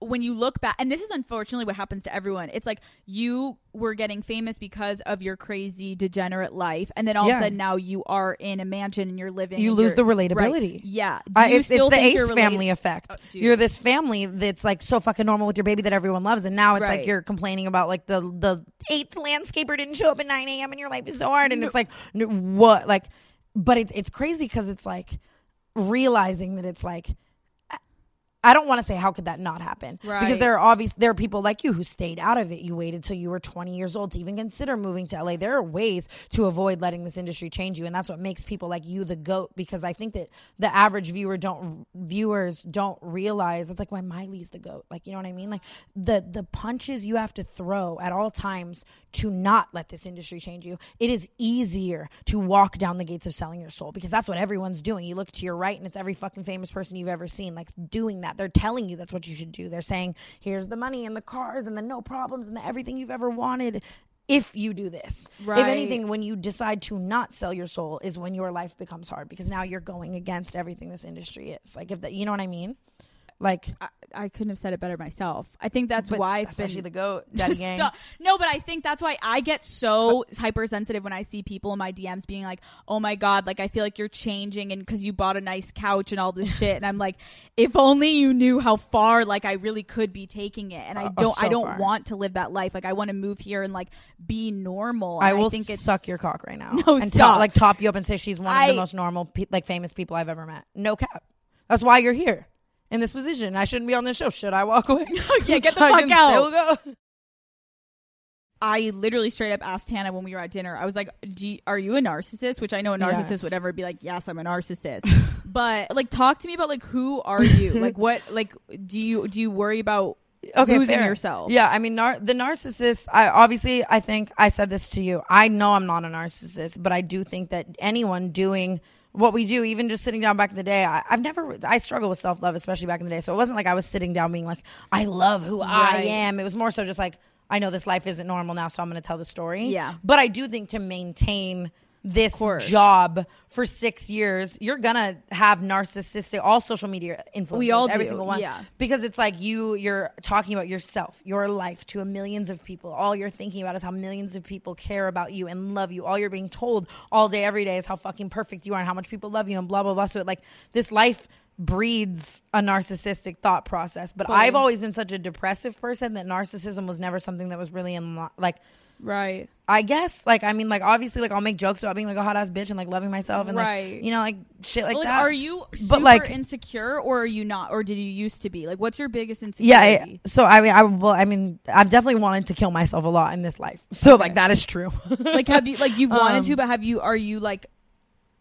when you look back, and this is unfortunately what happens to everyone. It's like you were getting famous because of your crazy degenerate life, and then all of a sudden now you are in a mansion and you're living. You lose the relatability. Right. Yeah, you it's, it's the Ace family effect. Oh, you're this family that's like so fucking normal with your baby that everyone loves, and now it's Right. like you're complaining about like the the eighth landscaper didn't show up at nine a.m. and your life is so hard, and it's like what like, but it's it's crazy because it's like realizing that it's like. I don't want to say how could that not happen because there are obvious there are people like you who stayed out of it. You waited till you were 20 years old to even consider moving to LA. There are ways to avoid letting this industry change you, and that's what makes people like you the goat. Because I think that the average viewer don't viewers don't realize it's like why Miley's the goat. Like you know what I mean? Like the the punches you have to throw at all times to not let this industry change you. It is easier to walk down the gates of selling your soul because that's what everyone's doing. You look to your right, and it's every fucking famous person you've ever seen like doing that. They're telling you that's what you should do. They're saying, "Here's the money and the cars and the no problems and the everything you've ever wanted." If you do this, Right. if anything, when you decide to not sell your soul, is when your life becomes hard because now you're going against everything this industry is. Like, if that, you know what I mean? Like, I, I couldn't have said it better myself. I think that's but why it's especially been the goat, daddy gang. No, but I think that's why I get so hypersensitive when I see people in my DMs being like, "Oh my god, like I feel like you're changing and cuz you bought a nice couch and all this shit." And I'm like, "If only you knew how far like I really could be taking it." And I Uh, don't I so don't far. want to live that life. Like I want to move here and like be normal. I will think it's suck your cock right now. No, and stop. Top, like top you up and say she's one of I- the most normal, pe- like famous people I've ever met. No cap. That's why you're here in this position. I shouldn't be on this show. Should I walk away? Yeah, get the I fuck out. I literally straight up asked Hannah when we were at dinner. I was like, Do you, "Are you a narcissist?" Which I know a Yeah. narcissist would ever be like, "Yes, I'm a narcissist." but like, talk to me about like who are you? like, what? Like, do you do you worry about losing fair. yourself? Yeah, I mean, nar- the narcissist. I obviously, I think I said this to you. I know I'm not a narcissist, but I do think that anyone doing what we do, even just sitting down back in the day, I, I've never. I struggle with self love, especially back in the day. So it wasn't like I was sitting down being like, I love who I am. It was more so just like. I know this life isn't normal now, so I'm going to tell the story. Yeah. But I do think to maintain this job for six years, you're gonna have narcissistic all social media influencers. We all every do, single one. yeah. Because it's like you you're talking about yourself, your life to a millions of people. All you're thinking about is how millions of people care about you and love you. All you're being told all day, every day is how fucking perfect you are and how much people love you and blah blah blah. So like this life breeds a narcissistic thought process. But Fully. I've always been such a depressive person that narcissism was never something that was really in like Right. I guess like I mean like obviously like I'll make jokes about being like a hot ass bitch and like loving myself and Right. like you know like shit like, like, that. are you super But, like- insecure or are you not? Or did you used to be? Like, what's your biggest yeah. insecurity? I, so I mean I well I mean I've definitely wanted to kill myself a lot in this life. So like that is true. like, have you like you've wanted Um, to, but have you? Are you like?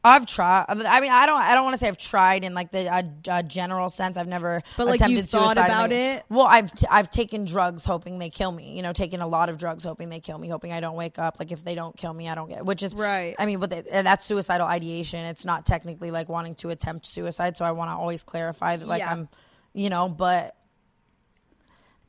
I've tried. I mean, I don't. I don't want to say I've tried in like the uh, uh, general sense. I've never. But, like, attempted you've thought about Like, it? Well, I've t- I've taken drugs hoping they kill me. You know, taking a lot of drugs hoping they kill me, hoping I don't wake up. Like if they don't kill me, I don't get. Which is Right. I mean, but they, uh, that's suicidal ideation. It's not technically like wanting to attempt suicide. So I want to always clarify that like Yeah. I'm, you know, but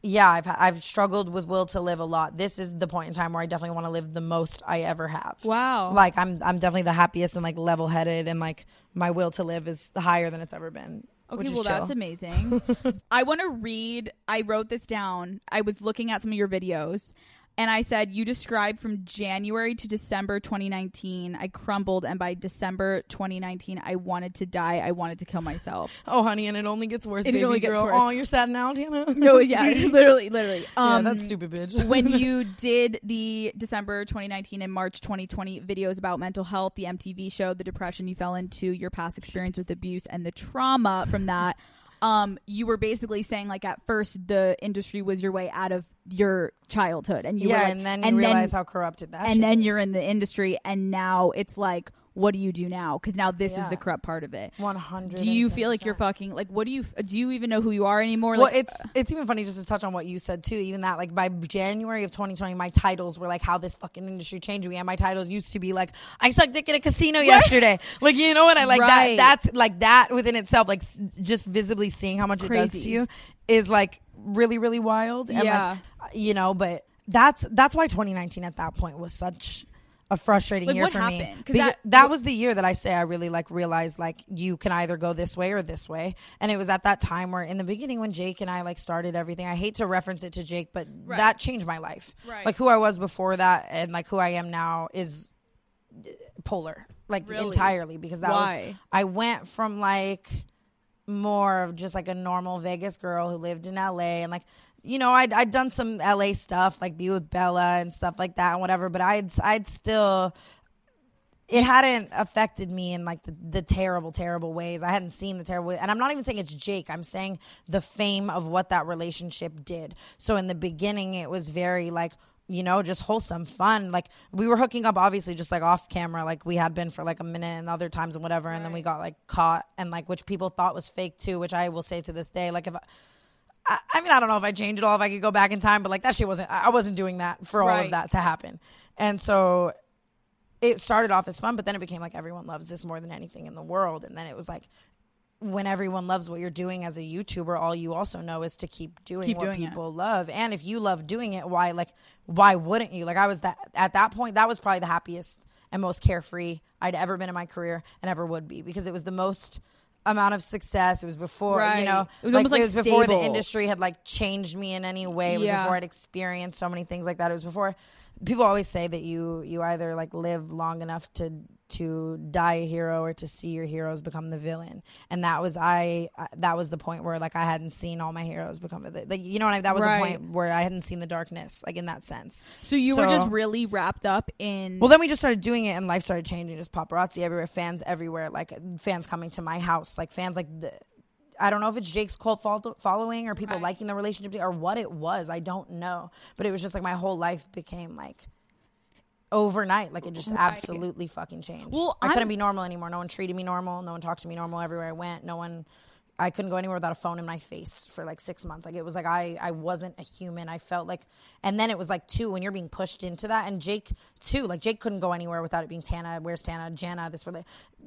yeah, I've I've struggled with will to live a lot. This is the point in time where I definitely want to live the most I ever have. Wow. Like I'm I'm definitely the happiest and like level headed and like my will to live is higher than it's ever been. Okay, well, chill. that's amazing. I want to read. I wrote this down. I was looking at some of your videos, and I said you described from January to December 2019. I crumbled, and by December 2019, I wanted to die. I wanted to kill myself. Oh, honey, and it only gets worse, It baby only gets girl. worse. Oh, you're sad now, Tana. No, yeah, literally, literally. yeah, Um, that stupid bitch. when you did the December 2019 and March 2020 videos about mental health, the MTV show, the depression you fell into, your past experience with abuse, and the trauma from that, um, you were basically saying like at first the industry was your way out of your childhood, and you yeah, were like, and then you realize how corrupted that. and then is. you're in the industry, and now it's like, what do you do now? Because now this is the corrupt part of it. one hundred. Do you feel like you're fucking like? What do you do? You even know who you are anymore? Well, like, uh it's it's even funny just to touch on what you said too. Even that, like by January of 2020, my titles were like how this fucking industry changed me, and my titles used to be like I sucked dick in a casino yesterday. Like you know what I like Right. that. That's like that within itself, like s- just visibly seeing how much it does to you is like really really wild. And Yeah. like, you know, but that's that's why 2019 at that point was such a frustrating Like, year for me. Because that- that was the year that I say I really like realized like you can either go this way or this way. And it was at that time where in the beginning when Jake and I like started everything, I hate to reference it to Jake, but Right. that changed my life. Right. Like who I was before that and like who I am now is uh, polar. Like Really? entirely because that Why? was I went from like more of just like a normal Vegas girl who lived in LA and like you know I'd I'd done some LA stuff like be with Bella and stuff like that and whatever but I'd I'd still it hadn't affected me in like the, the terrible terrible ways. I hadn't seen the terrible and i'm not even saying it's jake. I'm saying the fame of what that relationship did. So in the beginning it was very like you know just wholesome fun. Like we were hooking up obviously just like off camera like we had been for like a minute and other times and whatever and then we got like caught and like which people thought was fake too which i will say to this day like if I, I, I mean, I don't know if I changed it all, if I could go back in time, but like that shit wasn't, I wasn't doing that for all Right. of that to happen. And so it started off as fun, but then it became like everyone loves this more than anything in the world. And then it was like when everyone loves what you're doing as a YouTuber, all you also know is to keep doing Keep what doing it. people love. And if you love doing it, why like why wouldn't you? Like I was that at that point, that was probably the happiest and most carefree I'd ever been in my career and ever would be because it was the most amount of success. It was before Right. you know It was almost, like, it was before the industry had like changed me in any way. It was Yeah. before I'd experienced so many things like that. It was before people always say that you you either like live long enough to to die a hero or to see your heroes become the villain and that was i that was the point where like i hadn't seen all my heroes become the like you know what i that was Right. the point where i hadn't seen the darkness like in that sense so you were just really wrapped up in. well, then we just started doing it, and life started changing. Just paparazzi everywhere, fans everywhere, like fans coming to my house, like fans like. The, I don't know if it's Jake's cult following or people Right. liking the relationship or what it was. I don't know, but it was just like my whole life became like overnight. Like it just Right. absolutely fucking changed. Well, I couldn't be normal anymore. No one treated me normal. No one talked to me normal everywhere I went. No one. I couldn't go anywhere without a phone in my face for like six months. Like it was like I I wasn't a human. I felt like, and then it was like two when you're being pushed into that, and Jake too. Like Jake couldn't go anywhere without it being Tana. Where's Tana? Jana. This rela-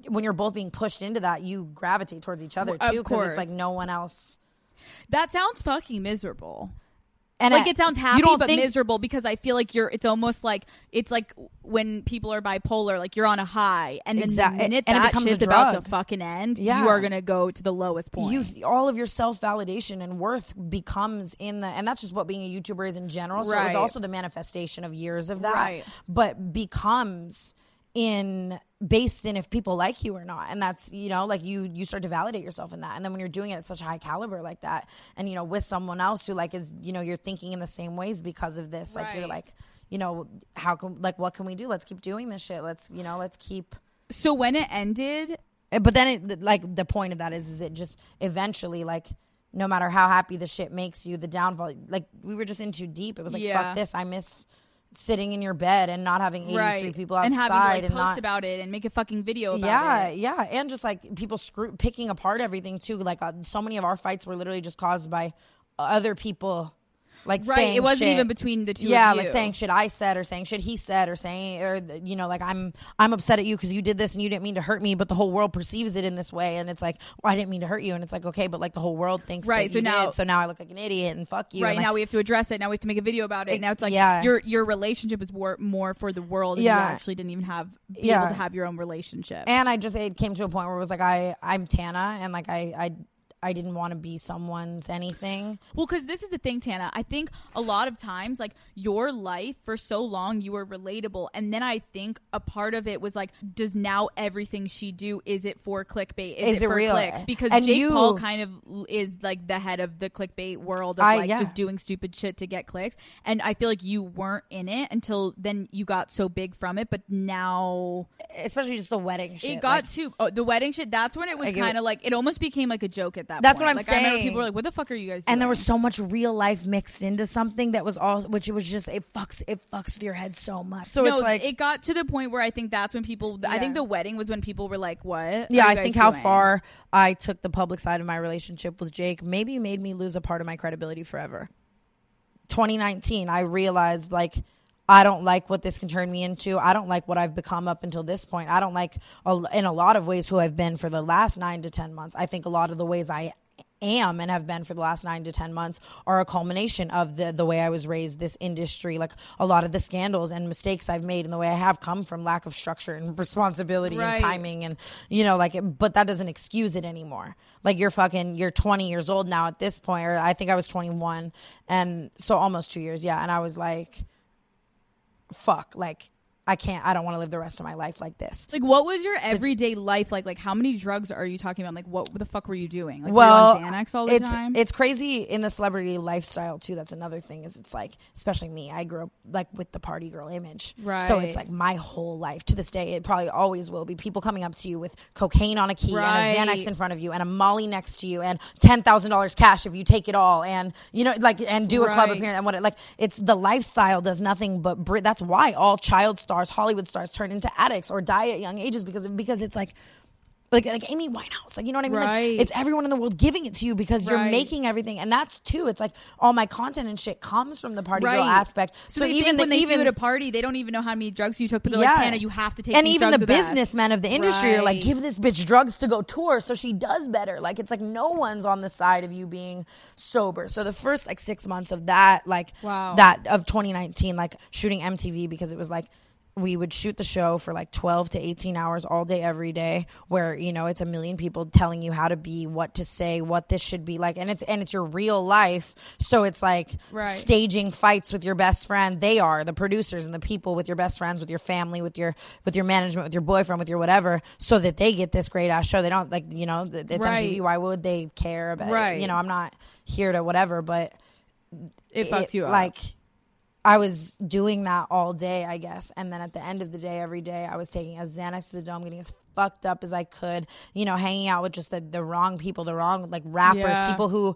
when you're both being pushed into that, you gravitate towards each other Well, too because it's like no one else. that sounds fucking miserable. And like I- it sounds happy but think- miserable because I feel like you're. It's almost like it's like when people are bipolar, like you're on a high, and then Exact- the minute and it that shit's about to fucking end, Yeah. you are gonna go to the lowest point. you all of your self validation and worth becomes in the and that's just what being a YouTuber is in general. So it was also the manifestation of years of that. Right. But becomes in based in if people like you or not. And that's, you know, like you you start to validate yourself in that. And then when you're doing it at such a high caliber like that and you know, with someone else who like is, you know, you're thinking in the same ways because of this. Like you're like, you know, how can like what can we do? Let's keep doing this shit. Let's, you know, let's keep so when it ended, uh, but then it like the point of that is is it just eventually like no matter how happy the shit makes you the downfall like we were just in too deep it was like Yeah. fuck this i miss sitting in your bed and not having 83 right? people outside and having like and post not about it and make a fucking video about yeah it. Yeah, yeah and just like people screw picking apart everything too like uh, so many of our fights were literally just caused by other people like Right, it wasn't shit. even between the two of yeah like saying shit i said or saying shit he said or saying or you know like i'm i'm upset at you because you did this and you didn't mean to hurt me but the whole world perceives it in this way and it's like well, i didn't mean to hurt you and it's like okay but like the whole world thinks Right, that so now- did, so now i look like an idiot and fuck you Right and, like, now we have to address it. Now we have to make a video about it. It- now it's like yeah. your your relationship is war- more for the world. And Yeah. you actually didn't even have be Yeah. able to have your own relationship. and i just it came to a point where it was like i i'm tana and like i i i didn't want to be someone's anything Well, because this is the thing, Tana. I think a lot of times, like your life for so long, you were relatable, and then I think a part of it was like, does now everything she do is it for clickbait? Is, Is it, it for real? clicks? Because And Jake you- Paul kind of is like the head of the clickbait world of I- like yeah. just doing stupid shit to get clicks, and I feel like you weren't in it until then. You got so big from it, but now especially just the wedding shit it got like, to oh, the wedding shit. That's when it was kind of like it almost became like a joke at that. That's point. what I'm like, I remember saying. people were like, "What the fuck are you guys?" and there was so much real life mixed into something that was all which it was just it fucks it fucks with your head so much so no, it's like it got to the point where I think that's when people. I think the wedding was when people were like, "What?" yeah i think how doing?" far i took the public side of my relationship with jake maybe made me lose a part of my credibility forever 2019 i realized like i don't like what this can turn me into i don't like what i've become up until this point i don't like in a lot of ways who i've been for the last nine to ten months i think a lot of the ways i am and have been for the last nine to ten months are a culmination of the the way I was raised, this industry, like a lot of the scandals and mistakes I've made, and the way I have come from lack of structure and responsibility Right. and timing, and you know, like, but that doesn't excuse it anymore. Like you're fucking, you're 20 years old now at this point, or I think I was 21, and so almost two years, yeah, and I was like, fuck, like. I can't. I don't want to live the rest of my life like this. Like, what was your everyday life like? Like, how many drugs are you talking about? Like, what the fuck were you doing? Like, well, were you on Xanax all the it's, time? It's crazy in the celebrity lifestyle too. That's another thing. Is it's like, especially me. I grew up like with the party girl image, Right. So it's like my whole life to this day. It probably always will be people coming up to you with cocaine on a key Right. and a Xanax in front of you and a Molly next to you and ten thousand dollars cash if you take it all and you know like and do a club appearance and what it, like it's the lifestyle does nothing but br- that's why all child stars, Hollywood stars turn into addicts or die at young ages because because it's like. Like, like Amy Winehouse, like you know what I mean. Right. Like, it's everyone in the world giving it to you because you're Right. making everything, and that's too. It's like all my content and shit comes from the party girl aspect. so, So, even the, when they even you at a party, they don't even know how many drugs you took, but they're like, Tana, you have to take and even the businessmen of the industry are like give this bitch drugs to go tour so she does better like it's like no one's on the side of you being sober so the first like six months of that like Wow. that of 2019 like shooting mtv because it was like we would shoot the show for like 12 to 18 hours all day every day where you know it's a million people telling you how to be what to say what this should be like and it's and it's your real life so it's like Right. staging fights with your best friend they are the producers and the people with your best friends with your family with your with your management with your boyfriend with your whatever so that they get this great ass show they don't like you know it's Right. mtv why would they care about Right. it you know i'm not here to whatever but it fucked you up. like I was doing that all day, I guess. And then at the end of the day, every day, I was taking a Xanax to the dome, getting as fucked up as I could, you know, hanging out with just the, the wrong people, the wrong, like rappers, Yeah. people who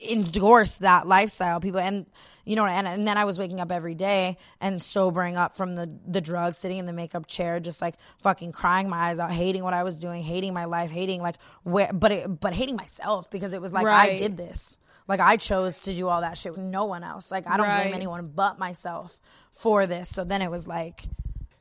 endorse that lifestyle, people. And, you know, and, and then I was waking up every day and sobering up from the, the drugs, sitting in the makeup chair, just like fucking crying my eyes out, hating what I was doing, hating my life, hating like where, but, it, but hating myself because it was like, I did this. Like I chose to do all that shit with no one else. Like I don't Right. blame anyone but myself for this. So then it was like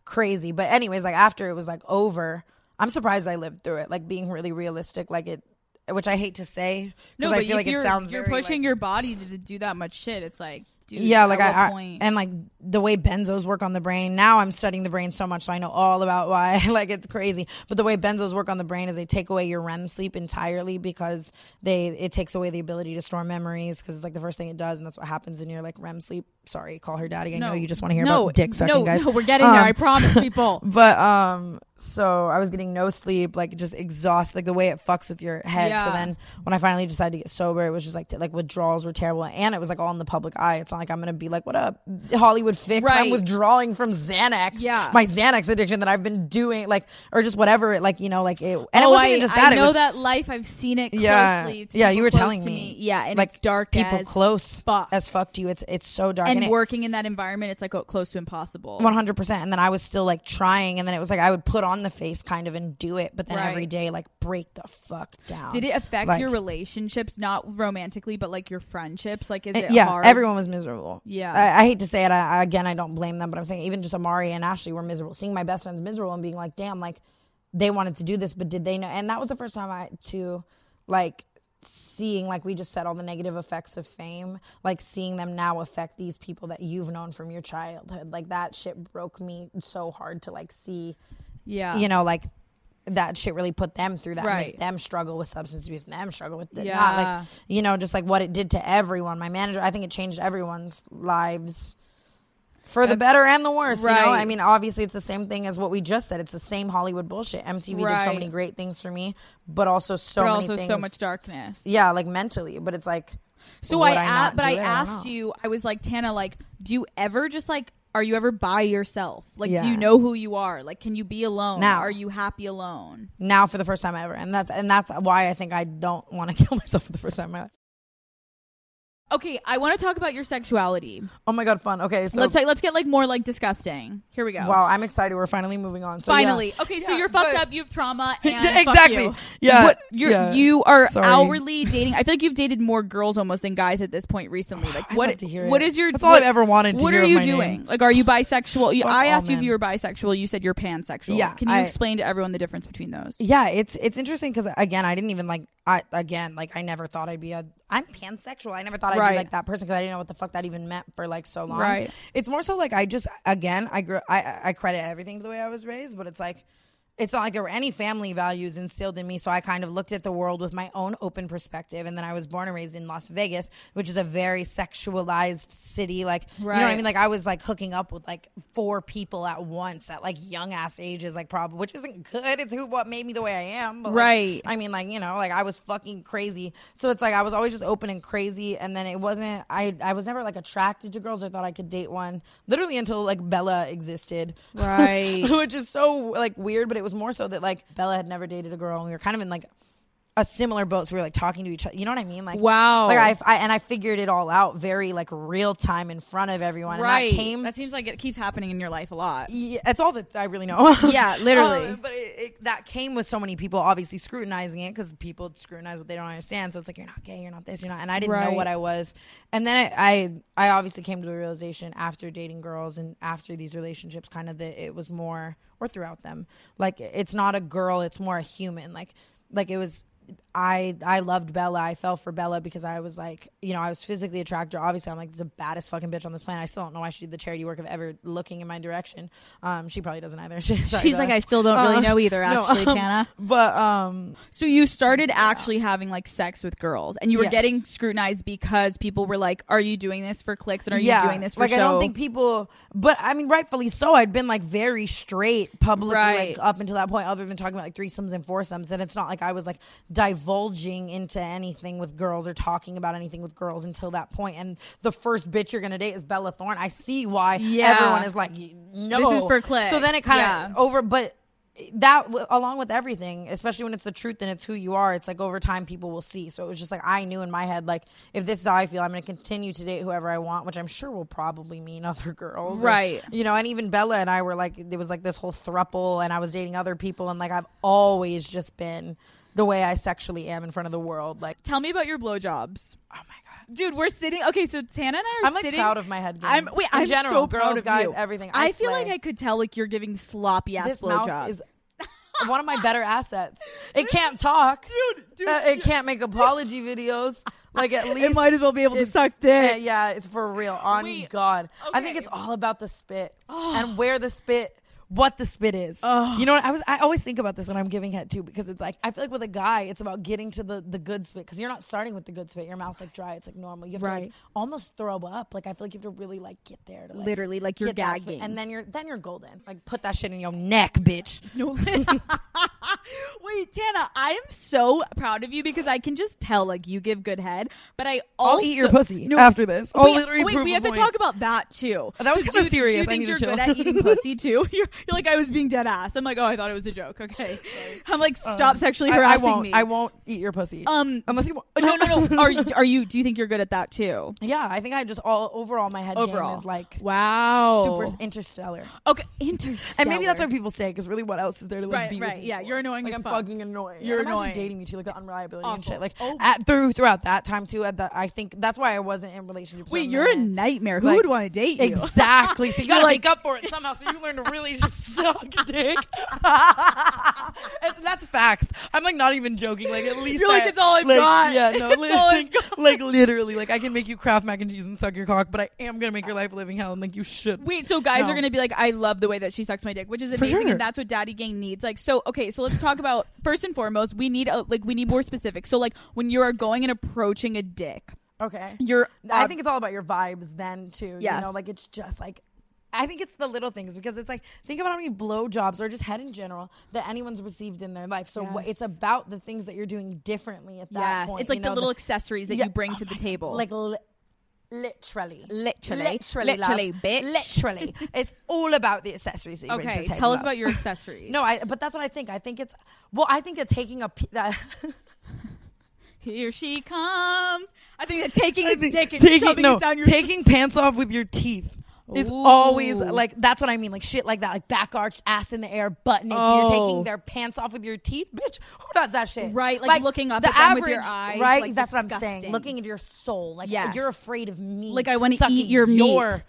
crazy. But anyways, like after it was like over, I'm surprised I lived through it. Like being really realistic, like it, which I hate to say no, because but I feel like it sounds you're very, pushing like- your body to do that much shit. It's like Dude, yeah, like I, I and like the way benzos work on the brain. Now I'm studying the brain so much, so I know all about why. like it's crazy. But the way benzos work on the brain is they take away your REM sleep entirely because they it takes away the ability to store memories because it's like the first thing it does, and that's what happens in your like REM sleep. Sorry, call her daddy. I know you just want to hear no, about dick sucking, no, guys. No, we're getting there. Um, I promise, people. But um, so I was getting no sleep, like just exhausted, like the way it fucks with your head. So then when I finally decided to get sober, it was just like t- like withdrawals were terrible, and it was like all in the public eye. It's not like I'm gonna be like, "What up, Hollywood fix?" I'm withdrawing from Xanax, Yeah. my Xanax addiction that I've been doing, like or just whatever, like you know, like it. And it oh, wasn't I, just that. it know was, that life. I've seen it Yeah, to yeah, you were telling to me. Yeah, and like dark people as close fuck. as fuck to you. It's it's so dark and it- working in that environment, it's like close to impossible. One hundred percent. And then I was still like trying, and then it was like I would put on the face kind of and do it, but then Right. every day like break the fuck down. Did it affect Like- your relationships, not romantically, but like your friendships? Like, is it yeah, hard? everyone was miserable. Yeah. I, I hate to say it. I, I- again, I don't blame them, but I'm saying even just Amari and Ashley were miserable. Seeing my best friends miserable and being like, damn, like they wanted to do this, but did they know? And that was the first time I to like seeing like we just said all the negative effects of fame like seeing them now affect these people that you've known from your childhood like that shit broke me so hard to like see Yeah. you know, like that shit really put them through that, Right. make them struggle with substance abuse, and them struggle with it. Yeah. Not like you know, just like what it did to everyone. My manager, I think it changed everyone's lives for the better and the worse. You know, I mean, obviously, it's the same thing as what we just said. It's the same Hollywood bullshit. MTV did so many great things for me, but also so but many also things. so much darkness. yeah, like mentally. But it's like, So I, a- but I asked know. you, I was like, Tana, like, do you ever just like, are you ever by yourself? Like, do you know who you are? Like, can you be alone? Now. Are you happy alone? now for the first time ever, and that's and that's why I think I don't want to kill myself for the first time in my life. Okay, I want to talk about your sexuality. Oh my god, fun. Okay, so let's like, let's get like more like disgusting. Here we go. wow, I'm excited. We're finally moving on. So, yeah. Finally, okay. So you're fucked up. You have trauma. And exactly. you. Yeah, What, you're, yeah. You are Sorry. outwardly dating. I feel like you've dated more girls almost than guys at this point recently. Like, what? love to hear what it. is your? That's all what, I've ever wanted to What are you doing? name. Like, are you bisexual? Fuck I asked you if you were bisexual. You said you're pansexual. Yeah, Can you I- explain to everyone the difference between those? Yeah, it's it's interesting because again, I didn't even like. I again, like I never thought I'd be a. I'm pansexual. I never thought I'd Right. be like that person because I didn't know what the fuck that even meant for like so long. Right. It's more so like I just again I grew I I credit everything to the way I was raised, but it's like. It's not like there were any family values instilled in me, so I kind of looked at the world with my own open perspective. And then I was born and raised in Las Vegas, which is a very sexualized city. Like, you know what I mean? Like, I was like hooking up with like four people at once at like young ass ages, like probably, which isn't good. It's who what made me the way I am. But, like, Right. I mean, like you know, like I was fucking crazy. So it's like I was always just open and crazy, and then it wasn't. I I was never like attracted to girls I thought I could date one. Literally until like Bella existed, Right. which is so like weird. But it was more so that like Bella had never dated a girl, and we were kind of in like a similar boat. So we were like talking to each other. You know what I mean? Like Wow. Like I, I and I figured it all out very like real time in front of everyone. right. And that came. that seems like it keeps happening in your life a lot. Yeah, that's all that I really know. Yeah, literally. Um, but it, it, that came with so many people obviously scrutinizing it because people scrutinize what they don't understand. So it's like you're not gay, you're not this, you're not. And I didn't know what I was. And then I, I, I obviously came to the realization after dating girls and after these relationships, kind of that it was more, or throughout them, like it's not a girl, it's more a human. Like, like it was. I I loved Bella. I fell for Bella because I was like, you know, I was physically attracted. to her. Obviously, I'm like the baddest fucking bitch on this planet. I still don't know why she did the charity work of ever looking in my direction. Um, she probably doesn't either. Sorry, She's Bella. like, I still don't really Uh, know either, no, actually, um, Tana. But um, So you started actually having like sex with girls, and you were Yes. getting scrutinized because people were like, "Are you doing this for clicks? And are yeah, you doing this for like show?" I don't think people, but I mean, rightfully so. I'd been like very straight publicly, Right. like up until that point, other than talking about like threesomes and foursomes. And it's not like I was like divulging into anything with girls or talking about anything with girls until that point. And the first bitch you're gonna date is Bella Thorne. I see why Yeah. everyone is like, no, This is for clicks. So then it kind of Yeah. over, but. That along with everything, especially when it's the truth and it's who you are, it's like over time people will see. So it was just like I knew in my head, like if this is how I feel, I'm going to continue to date whoever I want, which I'm sure will probably mean other girls, or- Right. you know, and even Bella and I were like, there was like this whole thruple, and I was dating other people, and like I've always just been the way I sexually am in front of the world. Like, Tell me about your blowjobs, oh my god, dude. We're sitting. Okay, so Tana and I are I'm like sitting. proud of my head game. I'm wait. In I'm general, so girls, proud of guys, you. everything. I, I feel like. I could tell like you're giving sloppy ass blowjobs. one of my better assets. It can't talk, dude, dude. Uh, it can't make apology videos. Like at least it might as well be able to suck dick. yeah, it's for real. On Wait, God, I think it's all about the spit and where the spit. What the spit is, you know. What? I was. I always think about this when I'm giving head too, because it's like I feel like with a guy, it's about getting to the the good spit, because you're not starting with the good spit. Your mouth's like dry. It's like normal. You have to like almost throw up. Like I feel like you have to really like get there to like, Literally, like you're get that spit, gagging. and then you're then you're golden. Like put that shit in your neck, bitch. No. Wait, Tana, I am so proud of you because I can just tell like you give good head, but I also I'll eat your pussy no, after this. I'll wait, literally wait, we have to talk about that too. That was kinda do- serious. Do I you think need you're chill. good at eating pussy too? You're, you're like I was being dead ass. I'm like, oh, I thought it was a joke. Okay, I'm like, stop sexually Um, I, I harassing won't. me. I won't eat your pussy. Um, unless you want. no, no, no. Are you? Are you? Do you think you're good at that too? Yeah, I think I just all overall my head Overall, game is like wow, super interstellar. Okay, interstellar. And maybe that's why people say because really, what else is there to like Right, be right. Yeah, for? you're annoying Like as I'm fuck. fucking annoying. You're imagine annoying. dating me too, like the unreliability and Awful. shit. Like Oh. at, through throughout that time too. At the, I think that's why I wasn't in relationships. Wait, you're a nightmare. Who Like, would want to date you? Exactly. So you gotta You're make up for it somehow. So you learn to really just suck dick. And that's facts. I'm like not even joking. Like at least You're like, I- "It's all I've like, got. Yeah, no, It's all I've like, like literally, like I can make you Kraft mac and cheese and suck your cock, but I am gonna make your life a living hell and like you should. Wait, so guys No. are gonna be like, I love the way that she sucks my dick, which is amazing, sure. and that's what Daddy Gang needs. Like, so okay, so let's talk about first and foremost, we need a, like we need more specific. So like when you are going and approaching a dick, Okay. you're I think it's all about your vibes then too. Yes. You know, like it's just like I think it's the little things because it's like think about how many blowjobs or just head in general that anyone's received in their life. So what, it's about the things that you're doing differently at that yes, point. it's like you the know, little accessories that Yeah. you bring Oh to the my God. table. like li- literally, Literally. literally, love. Literally, bitch. literally. it's all about the accessories. That you bring to okay, the table, tell us love. about your accessories. No, I. But that's what I think. I think it's well. I think that taking a that. here she comes. I think that taking a I think dick and taking, shoving no, it down your taking pants off with your teeth is always like that's what I mean, like shit like that, like back arched, ass in the air, butt naked. Oh. You're taking oh. their pants off with your teeth, bitch. Who does that shit? Right, like looking up the at them average, with your eyes, Right, like, that's what I'm saying. Looking at your soul, like Yes. you're afraid of me. Like, I wanna sucking eat your meat.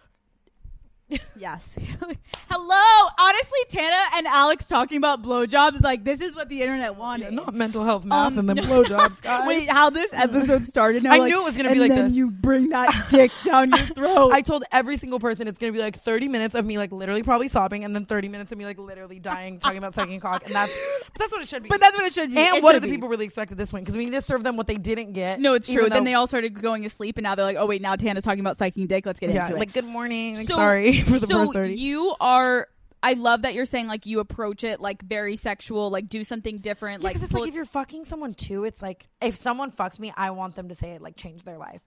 Yes. Hello. Honestly, Tana and Alex talking about blowjobs, like this is what the internet wanted. not mental health math Um, and then blowjobs, guys. Wait, how this episode started? Now, I like, knew it was gonna be like then this. You bring that dick down your throat. I told every single person it's gonna be like 30 minutes of me like literally probably sobbing, and then 30 minutes of me like literally dying talking about sucking cock, and that's but that's what it should be. but that's what it should be. and It what do the people really expect at this point? Because we need to serve them what they didn't get. No, it's true. Then they all started going to sleep, and now they're like, "Oh wait, now Tana's talking about psyching dick. Let's get yeah, into it." like good morning. Like, So- sorry for the so first 30. you are. I love that you're saying like you approach it like very sexual, like do something different, Yeah, like 'cause it's like if you're fucking someone too, it's like if someone fucks me, I want them to say it like change their life.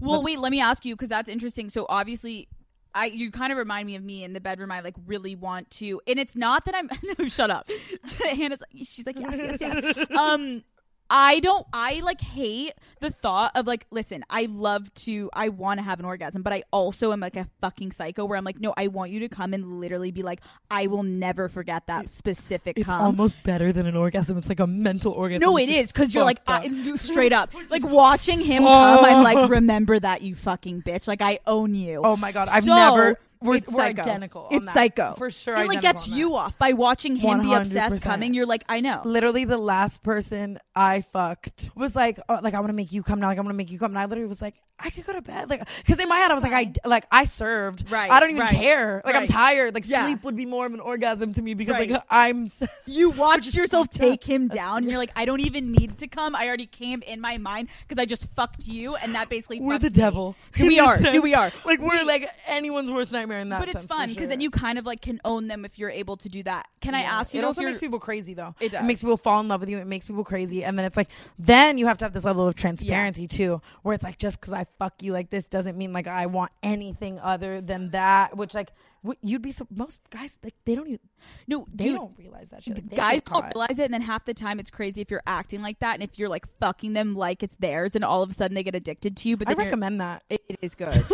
Well, That's- wait, let me ask you because that's interesting. So obviously, I you kind of remind me of me in the bedroom. I like really want to, and it's not that I'm. no, shut up. Hannah's like, she's like, yes, yes, yes. um, I don't. I like hate the thought of like, listen, I love to. I want to have an orgasm, but I also am like a fucking psycho where I'm like, no, I want you to come and literally be like, I will never forget that specific It's cum. almost better than an orgasm. It's like a mental orgasm. No, it is because you're like I, you- straight up, like watching him come. I'm like, remember that you fucking bitch. Like I own you. Oh my god, I've So,› we're, it's we're identical. on It's that. psycho for sure. It like identical gets you off by watching him be obsessed coming. You're like, I know. literally the last person I fucked was like, oh, like I want to make you come now. Like I want to make you come. And I literally was like, I could go to bed. Like, because in my head I was like, I like I served. Right, I don't even right, care. Like I'm tired. Like Yeah. sleep would be more of an orgasm to me because Right. like I'm. You watched yourself take him down. And you're like, I don't even need to come. I already came in my mind because I just fucked you, and that basically We're the me. devil. Do we are. Do we are. Like we're like anyone's worst nightmare in that. But it's fun because sure. then you kind of like can own them if you're able to do that. Can I ask you? It also makes people crazy though. It does. makes people fall in love with you. It makes people crazy, and then it's like then you have to have this level of transparency too, where it's like just because I fuck you like this doesn't mean like I want anything other than that. Which like w- you'd be so, most guys like they don't even no, they dude, don't realize that shit. Like, guys don't realize it and then half the time it's crazy if you're acting like that and if you're like fucking them like it's theirs and all of a sudden they get addicted to you but I recommend that. it, it is good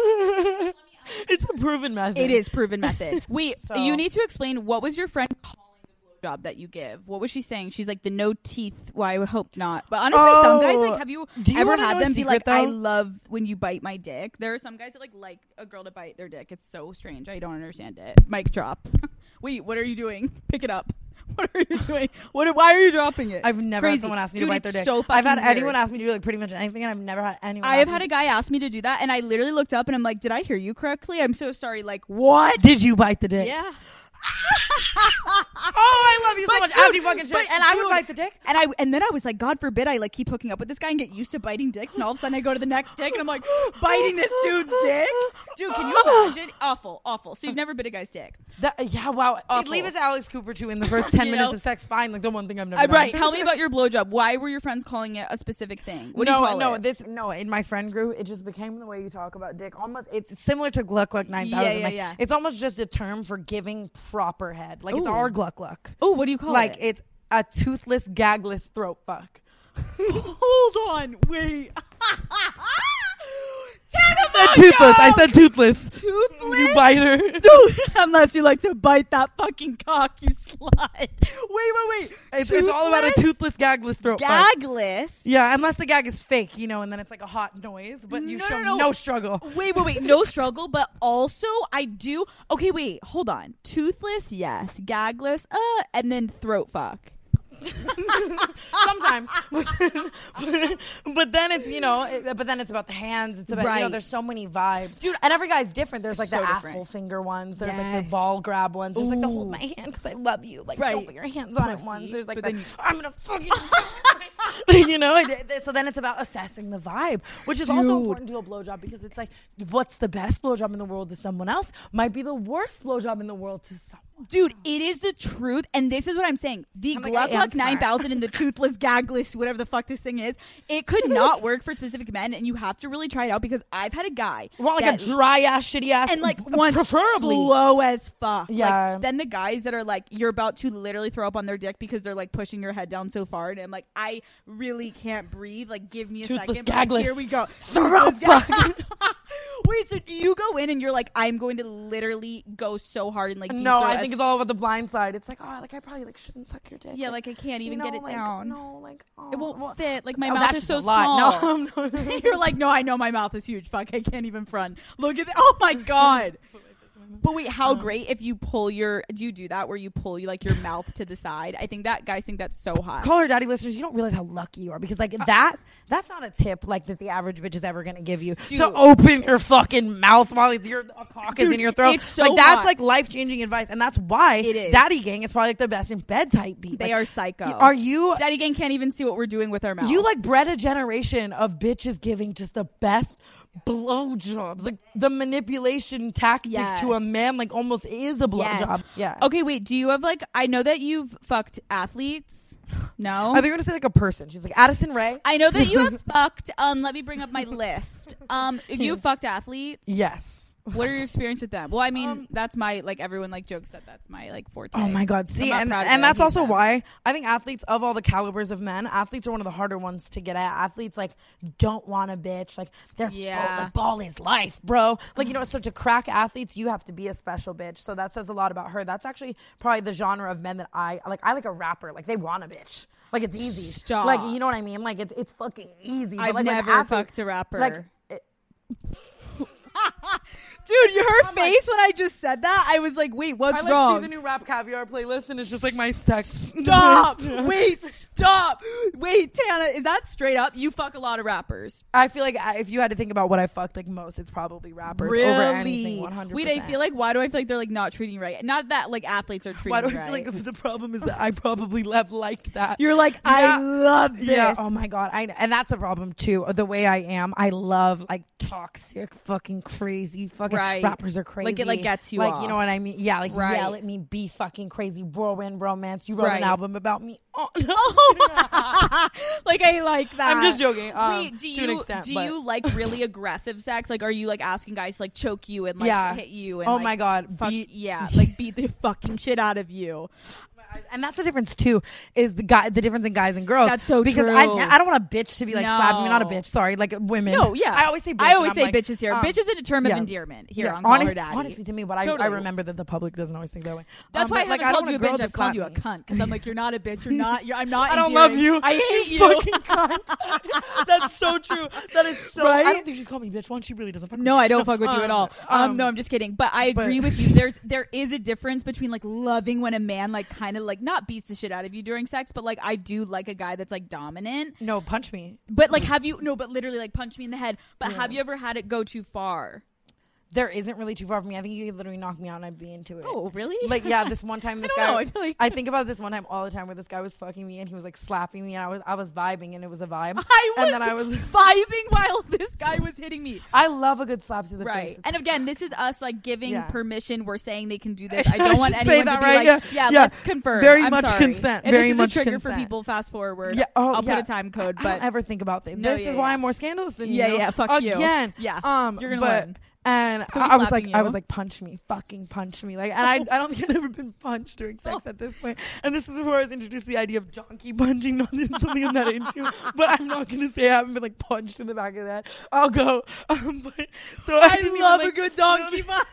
it's a proven method. it is proven method wait So- you need to explain what was your friend calling blowjob that you give what was she saying she's like the no teeth well i would hope not but honestly some guys Oh, like have you, you ever had them be like i love when you bite my dick there are some guys that like like a girl to bite their dick it's so strange i don't understand it mic drop wait what are you doing pick it up What are you doing? What? Why are you dropping it? I've never Crazy. had someone ask me Dude, to bite their dick. So I've had weird. anyone ask me to do like pretty much anything, and I've never had anyone. I have had me- a guy ask me to do that, and I literally looked up and I'm like, "Did I hear you correctly? I'm so sorry." Like, what? Did you bite the dick? Yeah. Oh, I love you so But much. dude, fucking but And I would dude, bite the dick. And I and then I was like, God forbid I like keep hooking up with this guy and get used to biting dicks, and all of a sudden I go to the next dick and I'm like, biting this dude's dick. Dude, can you imagine? Awful, awful. So you've never bit a guy's dick, That, yeah, wow. Leave us Alex Cooper too in the first ten You minutes know? of sex. Fine, like the one thing I've never uh, right? Tell me about your blowjob. Why were your friends calling it a specific thing? What no, do you call no, it? this no. In my friend group, it just became the way you talk about dick. Almost, it's similar to Gluck Gluck Nine Thousand. Yeah, yeah, like, yeah. It's almost just a term for giving proper head. Like it's Ooh. our Gluck Gluck. oh, what do you call like it? Like it's a toothless, gagless throat fuck. Hold on, wait. Said toothless. I said toothless. toothless. You biter. Dude, unless you like to bite that fucking cock, you slut. Wait, wait, wait. It's, it's all about a Toothless? gagless throat gagless. Yeah, unless the gag is fake, you know, and then it's like a hot noise, but you No, show no, no, no. struggle. Wait, wait, wait. No struggle, but also I do. Okay, wait. Hold on. Toothless, yes. Gagless, uh, and then throat fuck. Sometimes, but then, but then it's you know, it, but then it's about the hands. It's about you know, there's so many vibes, dude. And every guy's different. There's like So the different. asshole finger ones. There's like the ball grab ones. There's like the hold my hand because I love you. Like Right. don't put your hands on it Pussy. ones. There's like But the, then you- I'm gonna fucking. you know, so then it's about assessing the vibe, which is also important to a blowjob because it's like, what's the best blowjob in the world to someone else might be the worst blowjob in the world to someone. Dude, it is the truth, and this is what I'm saying. The I'm like, Gluck I Gluck 9000 and the Toothless Gagless, whatever the fuck this thing is, it could not work for specific men, and you have to really try it out because I've had a guy Want like that- a dry ass, shitty ass, and like uh, one preferably. slow as fuck. Yeah. Like, then the guys that are like you're about to literally throw up on their dick because they're like pushing your head down so far, and I'm like, I really can't breathe. Like, give me a Toothless second. Gagless. here we go. Throat Toothless fuck. gag- Wait, so do you go in and you're like, I'm going to literally go so hard and like No, I as- think it's all about the blind side. It's like, oh, like I probably like shouldn't suck your dick. yeah, like I can't even you get it like, down. No, like oh, It won't well- fit. Like my Oh, mouth is so small. No. You're like, no, I know my mouth is huge. Fuck, I can't even front. Look at that. Oh my god. But wait, how um, great if you pull your? Do you do that where you pull you like your mouth to the side? I think that guys think that's so hot. Call her daddy listeners. You don't realize how lucky you are because like uh, that. That's not a tip like that the average bitch is ever gonna give you Dude. to open your fucking mouth while your a cock is in your throat. it's so like that's hot. like life changing advice, and that's why It is. Daddy Gang is probably like the best in bed type beat. They Like, are psycho. Are you? Daddy Gang can't even see what we're doing with our mouth. You like bred a generation of bitches giving just the best blowjobs. Like the manipulation tactic Yes. to a man, like almost is a Yes. blowjob. Yeah. Okay, wait. Do you have like? I know that you've fucked athletes. No. I think you're gonna say like a person. She's like Addison Rae. I know that you have fucked. Um, let me bring up my list. Um, you fucked athletes. yes. What are your experience with them? Well, I mean, Um, that's my like everyone like jokes that that's my like forte. Oh my god! See, not and, proud of and. I that's hate also why I think athletes of all the calibers of men, athletes are one of the harder ones to get at. Athletes like don't want a bitch, like they're Yeah. oh, the ball is life, bro. Like you know, so to crack athletes, you have to be a special bitch. So that says a lot about her. That's actually probably the genre of men that I like. I like a rapper, like they want a bitch, like it's easy. Stop. Like you know what I mean? Like it's it's fucking easy. I've like, never fucked a rapper. Like it- Dude, your I'm like- face when I just said that, I was like, wait, what's wrong? I like wrong? see the new RapCaviar playlist, and it's just like my sex. Stop! Wait, stop! Wait, Tana, is that straight up? You fuck a lot of rappers. I feel like I- if you had to think about what I fucked like most, it's probably rappers over anything. One hundred. Wait, I feel like why do I feel like they're like not treating you right? Not that like athletes are treating why do I you feel like the, problem is that I probably have liked that. You're like, Yeah. I love this. yeah. Oh my god. I and that's a problem too. The way I am, I love like toxic, fucking crazy, fucking Right. rappers are crazy. Like, it, like, gets you Like off. you know what I mean? Yeah. Like Right. yell at me, be fucking crazy, whirlwind romance. You wrote Right. an album about me. Oh no. like I like that. I'm just joking. Um, Wait, do to an you extent, do but- you like really aggressive sex? Like, are you like asking guys to like choke you and like Yeah. hit you? And, Oh like, my god. fuck, beat- yeah, like beat the fucking shit out of you. And that's the difference too. Is the guy the difference in guys and girls? That's so because true. I, I don't want a bitch to be like No. slapping me. Not a bitch. Sorry, like women. No, yeah. I always say. Bitch I always say like, bitches here. um, bitch is a term yeah. of endearment here yeah, on Call honest- Her Daddy. Honestly, to me, but I, I remember that the public doesn't always think that way. That's Um, why I like, don't called you a bitch. I've called you a cunt because I'm like, you're not a bitch. You're not. You're, I'm not. I don't love you. I hate you. fucking cunt. That's so true. That is so. I don't think she's called me bitch once. She really doesn't. Fuck No. I don't fuck with you at all. Um, um, no, I'm just kidding. But I agree with you. There's there is a difference between like loving when a man like kind of like not beats the shit out of you during sex, but like I do like a guy that's like dominant. No, punch me. But like, have you no? But literally, like punch me in the head. But have you ever had it go too far? There isn't really too far from me. I think you could literally knock me out and I'd be into it. Oh, really? Like yeah, this one time this don't guy know, I feel like- I think about this one time all the time where this guy was fucking me and he was like slapping me and I was I was vibing and it was a vibe. I was, and then I was vibing while this guy was hitting me. I love a good slap to the Right. face. And again, this is us like giving Yeah. permission. We're saying they can do this. I don't want anyone that, to be right? like, Yeah. yeah, Yeah. let's confirm. Very I'm much sorry. consent. And Very this is much a trigger for people. Fast forward. Yeah, oh, I'll yeah. put a time code, I but don't ever think about this. No, this is why. I'm more scandalous than you. yeah, yeah. fuck you. Again. Yeah. Um You're gonna learn. And So I, was like slapping I was like punch me, fucking punch me. Like and I I don't think I've ever been punched during Oh. sex at this point. And this is before I was introduced to the idea of donkey punching, not in something I'm not into. But I'm not gonna say I haven't been like punched in the back of that. I'll go. Um, but so I, I didn't love even, a good donkey punch.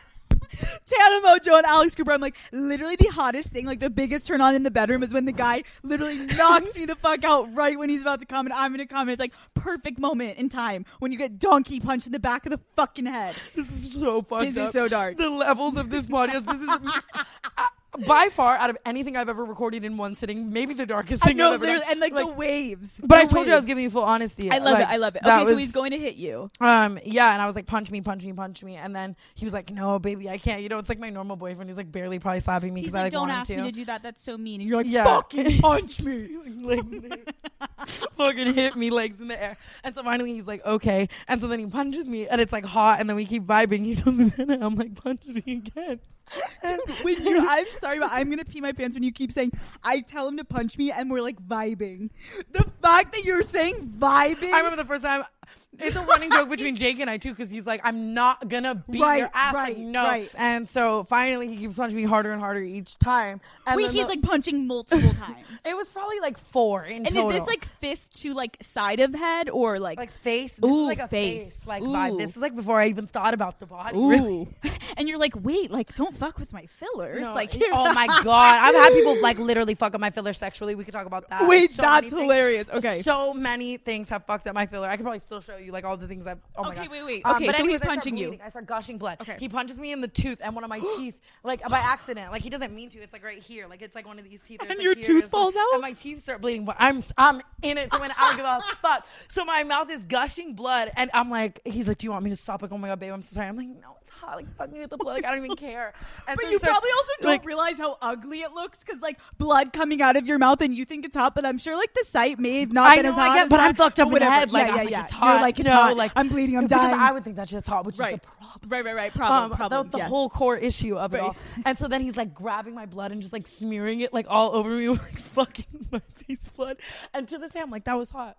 Tana Mongeau and Alex Cooper. I'm like, literally the hottest thing, like the biggest turn on in the bedroom is when the guy literally knocks me the fuck out right when he's about to come and I'm gonna come. And it's like perfect moment in time when you get donkey punched in the back of the fucking head. This is so fucked This up. is so dark. The levels of this podcast. This is by far out of anything I've ever recorded in one sitting, maybe the darkest I thing know, I've ever done. and like, the waves. But I The told you I was giving you full honesty. I love Like, it. I love it. Okay, so he's going to hit you. Um, yeah, and I was like, punch me, punch me, punch me, and then he was like, no, baby, I can't. You know, it's like my normal boyfriend who's like barely probably slapping me He's because I like, like don't ask him me to. to do that. That's so mean. And you're like, Yeah. fucking punch me. like, fucking hit me legs in the air. And so finally he's like, okay. And so then he punches me and it's like hot and then we keep vibing. He then I'm like, punch me again. When you, I'm sorry, but I'm gonna pee my pants when you keep saying I tell him to punch me and we're like vibing. The fact that you're saying vibing, I remember the first time. It's a running joke between Jake and I too, because he's like, "I'm not gonna beat Right, your ass." right, like, no. right. And so finally, he keeps punching me harder and harder each time. And wait, he's the- like punching multiple times. it was probably like four in And total. is this like fist to like side of head or like, like face? This Ooh, is like a face. face, like Ooh. vibe. This is like before I even thought about the body. ooh? Really. and you're like, wait, like don't fuck with my fillers. No, like, oh my god, I've had people like literally fuck up my filler sexually. We could talk about that. Wait, So that's hilarious. Okay. so many things have fucked up my filler. I could probably still show you like all the things I've. Oh my Okay, god. wait, wait. Um, Okay, but so anyways, he's I punching you. I start gushing blood. Okay. He punches me in the tooth and one of my teeth, like by accident. Like he doesn't mean to. It's like right here. Like it's like one of these teeth. And like, your here, tooth falls out? And my teeth start bleeding, but I'm I'm in it. So when I don't give a fuck. So my mouth is gushing blood, and I'm like, he's like, do you want me to stop? Like, oh my god, babe, I'm so sorry. I'm like, no, hot. Like fucking with the blood. Like I don't even care. And But so you starts- probably also don't like, realize how ugly it looks because like blood coming out of your mouth and you think it's hot, but I'm sure like the sight may have not I been know, as I hot. get- as but I'm fucked up the whatever. head, like, yeah, yeah, like, yeah. it's You're hot. like it's No, hot. like- I'm bleeding. I'm dying. I would think that shit's hot, which right. is the problem. right, right, right. Problem, Um, problem. the, the yeah. whole core issue of it all. And so then he's like grabbing my blood and just like smearing it like all over me with like fucking my face blood. And to this day, I'm like, that was hot.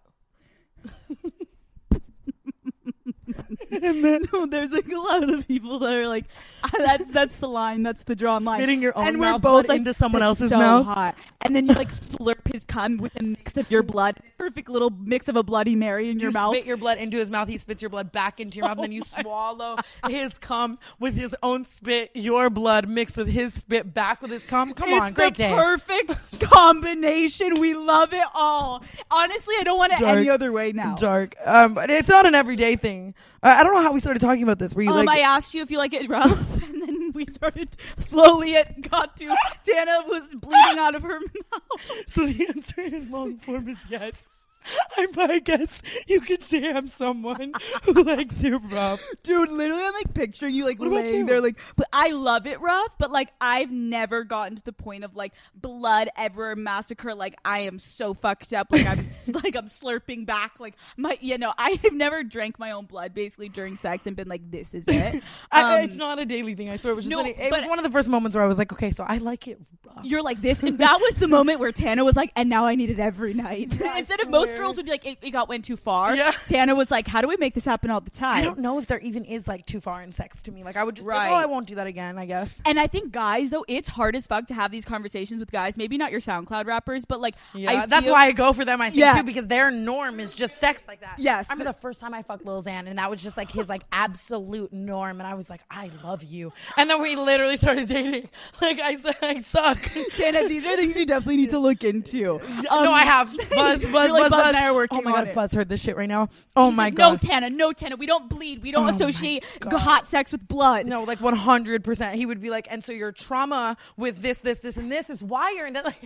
And then no, there's like a lot of people that are like, "Ah, that's that's the line, that's the drawn line. Spitting your own and we're mouth both like, into someone else's so mouth." hot. And then you like slurp his cum with a mix of your blood, perfect little mix of a Bloody Mary in your you mouth. spit your blood into his mouth. He spits your blood back into your mouth. And then you swallow his cum with his own spit, your blood mixed with his spit back with his cum. Come it's on, great day. perfect combination. We love it all. Honestly, I don't want it any other way now. Dark. Um, but it's not an everyday thing. I, I don't know how we started talking about this. Were you Um, like, I asked you if you like it rough, and then we started slowly. It got to Tana was bleeding out of her mouth. So the answer in long form is yes. I, I guess you could say I'm someone who likes it rough. Dude, literally, I'm like picturing you like What laying you? there, like. But I love it rough, but like I've never gotten to the point of like blood ever massacre. Like I am so fucked up, like I'm like I'm slurping back, like my you know I've never drank my own blood basically during sex and been like this is it. I, Um, it's not a daily thing. I swear. It was just no, it was one of the first moments where I was like, okay, so I like it rough. You're like this, and that was the moment where Tana was like, "And now I need it every night." Instead of most swear. girls would be like, "It, it got went too far." Yeah. Tana was like, "How do we make this happen all the time?" I don't know if there even is like too far in sex to me. Like I would just be like, oh, I won't do that again. I guess. And I think guys, though, it's hard as fuck to have these conversations with guys. Maybe not your SoundCloud rappers, but like, Yeah, I that's feel- why I go for them. I think Yeah. too because their norm is just sex like that. Yes. I remember the first time I fucked Lil Xan, and that was just like his like absolute norm, and I was like, I love you. And then we literally started dating. Like I said, I suck. Tana, these are things you definitely need to look into. Um, no, I have buzz, buzz, you're like, buzz, buzz. And I are working Oh my god, it. Buzz heard this shit right now. Oh He's my like, god. No, Tana, no, Tana. We don't bleed. We don't Oh associate hot sex with blood. No, like one hundred percent. He would be like, and so your trauma with this, this, this, and this is why you're in that.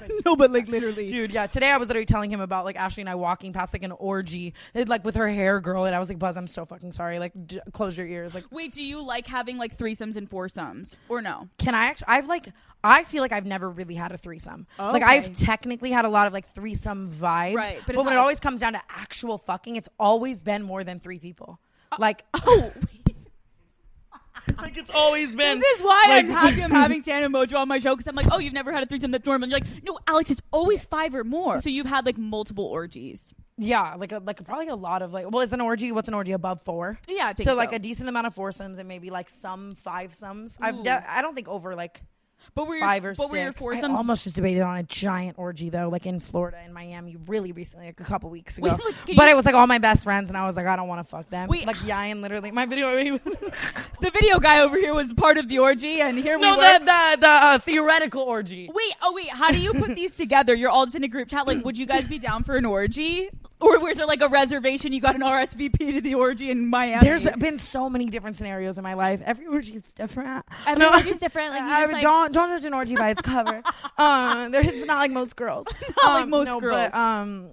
Like, no, but like literally. dude, yeah. Today I was literally telling him about like Ashley and I walking past like an orgy, it, like with her hair girl, and I was like, Buzz, I'm so fucking sorry. Like, d- close your ears. Like, Wait, do you like having like threesomes and foursomes or no? can I actually? I've like, I feel like I've never really had a threesome. Like, I've technically had a lot of like threesome vibes, Right, but But, when not it always comes down to actual fucking, it's always been more than three people. Uh, like, Oh, like it's always been. this is why like- I'm happy I'm having Tana Mongeau on my show because I'm like, oh, you've never had a threesome that's normal. And you're like, no, Alex, it's always five or more. So you've had like multiple orgies. Yeah, like a, like probably a lot of like. Well, is an orgy? What's an orgy above four? Yeah, I think so, so. like a decent amount of foursomes and maybe like some five sums. I've de- I don't think over like But were your, five or but six. were your I almost just debated on a giant orgy though, like in Florida and Miami, really recently, like a couple weeks Wait, ago. like, but you- it was like all my best friends, and I was like, I don't want to fuck them. Wait. like Ryan, literally, my video. the video guy over here was part of the orgy, and here we no, were. the the the uh, theoretical orgy. Wait, oh wait, how do you put these together? You're all just in a group chat. Like, would you guys be down for an orgy? Or was there like a reservation? You got an RSVP to the orgy in Miami. There's been so many different scenarios in my life. Every orgy is different. Every No. orgy's different. Like, you I- like- don't don't judge an orgy by its cover. um, there's it's not like most girls. Not like Um, most no, girls. But, um,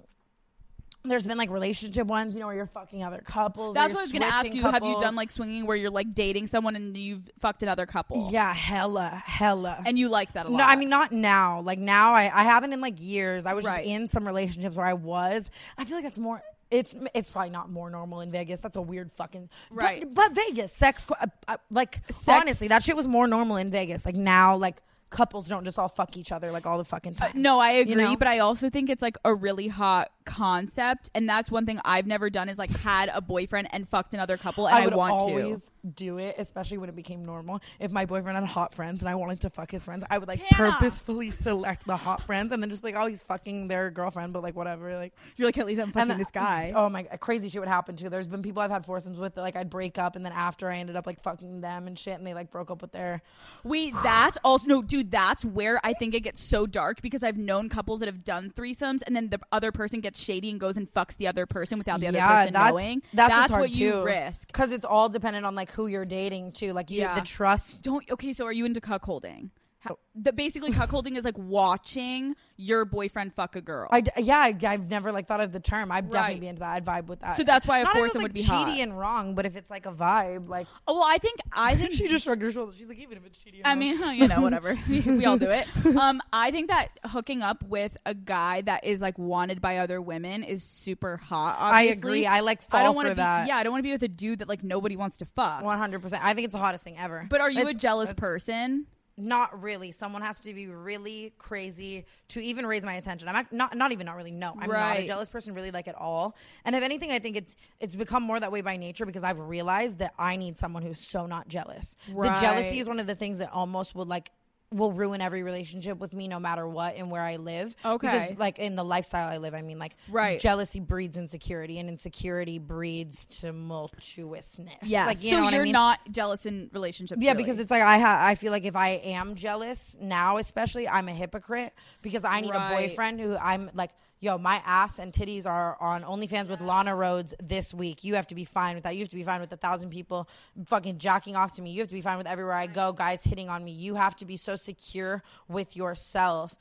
there's been like relationship ones, you know, where you're fucking other couples. That's what I was gonna ask you. Have you done like swinging where you're like dating someone and you've fucked another couple? Yeah, hella, hella. And you like that a lot. no, I mean not now. Like now, I, I haven't in like years. I was Right. just in some relationships where I was. I feel like that's more. It's it's probably not more normal in Vegas. That's a weird fucking Right. But, but Vegas sex, uh, uh, like Sex- honestly, that shit was more normal in Vegas. Like now, like couples don't just all fuck each other like all the fucking Uh, time. no, I agree, know? but I also think it's like a really hot concept, and that's one thing I've never done is like had a boyfriend and fucked another couple, and I, I would want always do it, especially when it became normal. If my boyfriend had hot friends and I wanted to fuck his friends, I would like Tana! purposefully select the hot friends and then just be like, oh, he's fucking their girlfriend, but like whatever. Like. You're like at least I'm fucking then- this guy. Oh my, crazy shit would happen too. There's been people I've had foursomes with that like I'd break up and then after I ended up like fucking them and shit, and they like broke up with their. Wait, that's also no, dude. That's where I think it gets so dark because I've known couples that have done threesomes, and then the other person gets shady and goes and fucks the other person without the other person that's knowing. that's, hard what you too. risk. because it's all dependent on like who you're dating too. Like you, Yeah. the trust. Don't. Okay, so are you into cuckolding? How, the basically cuckolding is like watching your boyfriend fuck a girl. I yeah, I, I've never like thought of the term. I'd Right. definitely be into that. I'd vibe with that. So that's why a Not foursome like, would be cheaty hot. and wrong, but if it's like a vibe, like oh, well, I think I think she just shrugged her shoulders. She's like, even if it's cheating. I mean, you know, whatever. we, we all do it. Um, I think that hooking up with a guy that is like wanted by other women is super hot. I agree. I like I fall don't for be, that. Yeah, I don't want to be with a dude that like nobody wants to fuck. one hundred percent. I think it's the hottest thing ever. But are you It's- a jealous person? Not really. Someone has to be really crazy to even raise my attention. I'm not not even not really. No, I'm not a jealous person really like at all. And if anything, I think it's it's become more that way by nature because I've realized that I need someone who's so not jealous. Right. The jealousy is one of the things that almost would like will ruin every relationship with me no matter what and where I live. Okay. Because like in the lifestyle I live, I mean like Right. jealousy breeds insecurity and insecurity breeds tumultuousness. Yeah. Like you so know you're I mean? not jealous in relationships. Yeah, really? because it's like I ha- I feel like if I am jealous now, especially, I'm a hypocrite because I need Right. a boyfriend who I'm like, yo, my ass and titties are on OnlyFans with Lana Rhoades this week. You have to be fine with that. You have to be fine with a thousand people fucking jacking off to me. You have to be fine with everywhere I go, guys hitting on me. You have to be so secure with yourself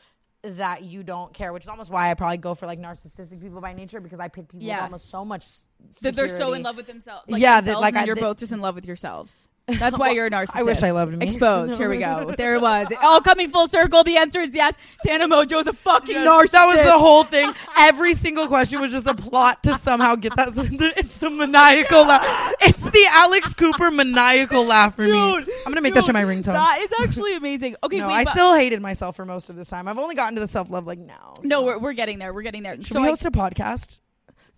that you don't care, which is almost why I probably go for like narcissistic people by nature because I pick people Yeah. with almost so much s- that they're so in love with themselves. Like Yeah, that, themselves, like, and I- you're th- both just in love with yourselves. That's why you're a narcissist. I wish I loved me. Exposed. Here we go. There it was. All coming full circle. The answer is yes. Tana Mongeau's a fucking narcissist. That was the whole thing. Every single question was just a plot to somehow get that. It's the maniacal laugh. It's the Alex Cooper maniacal laugh for me. Dude, I'm gonna make that dude, shit my ringtone. That is actually amazing. Okay, no, wait, I still hated myself for most of this time. I've only gotten to the self love like now. no, we're, we're getting there. We're getting there. Should so we I- host a podcast?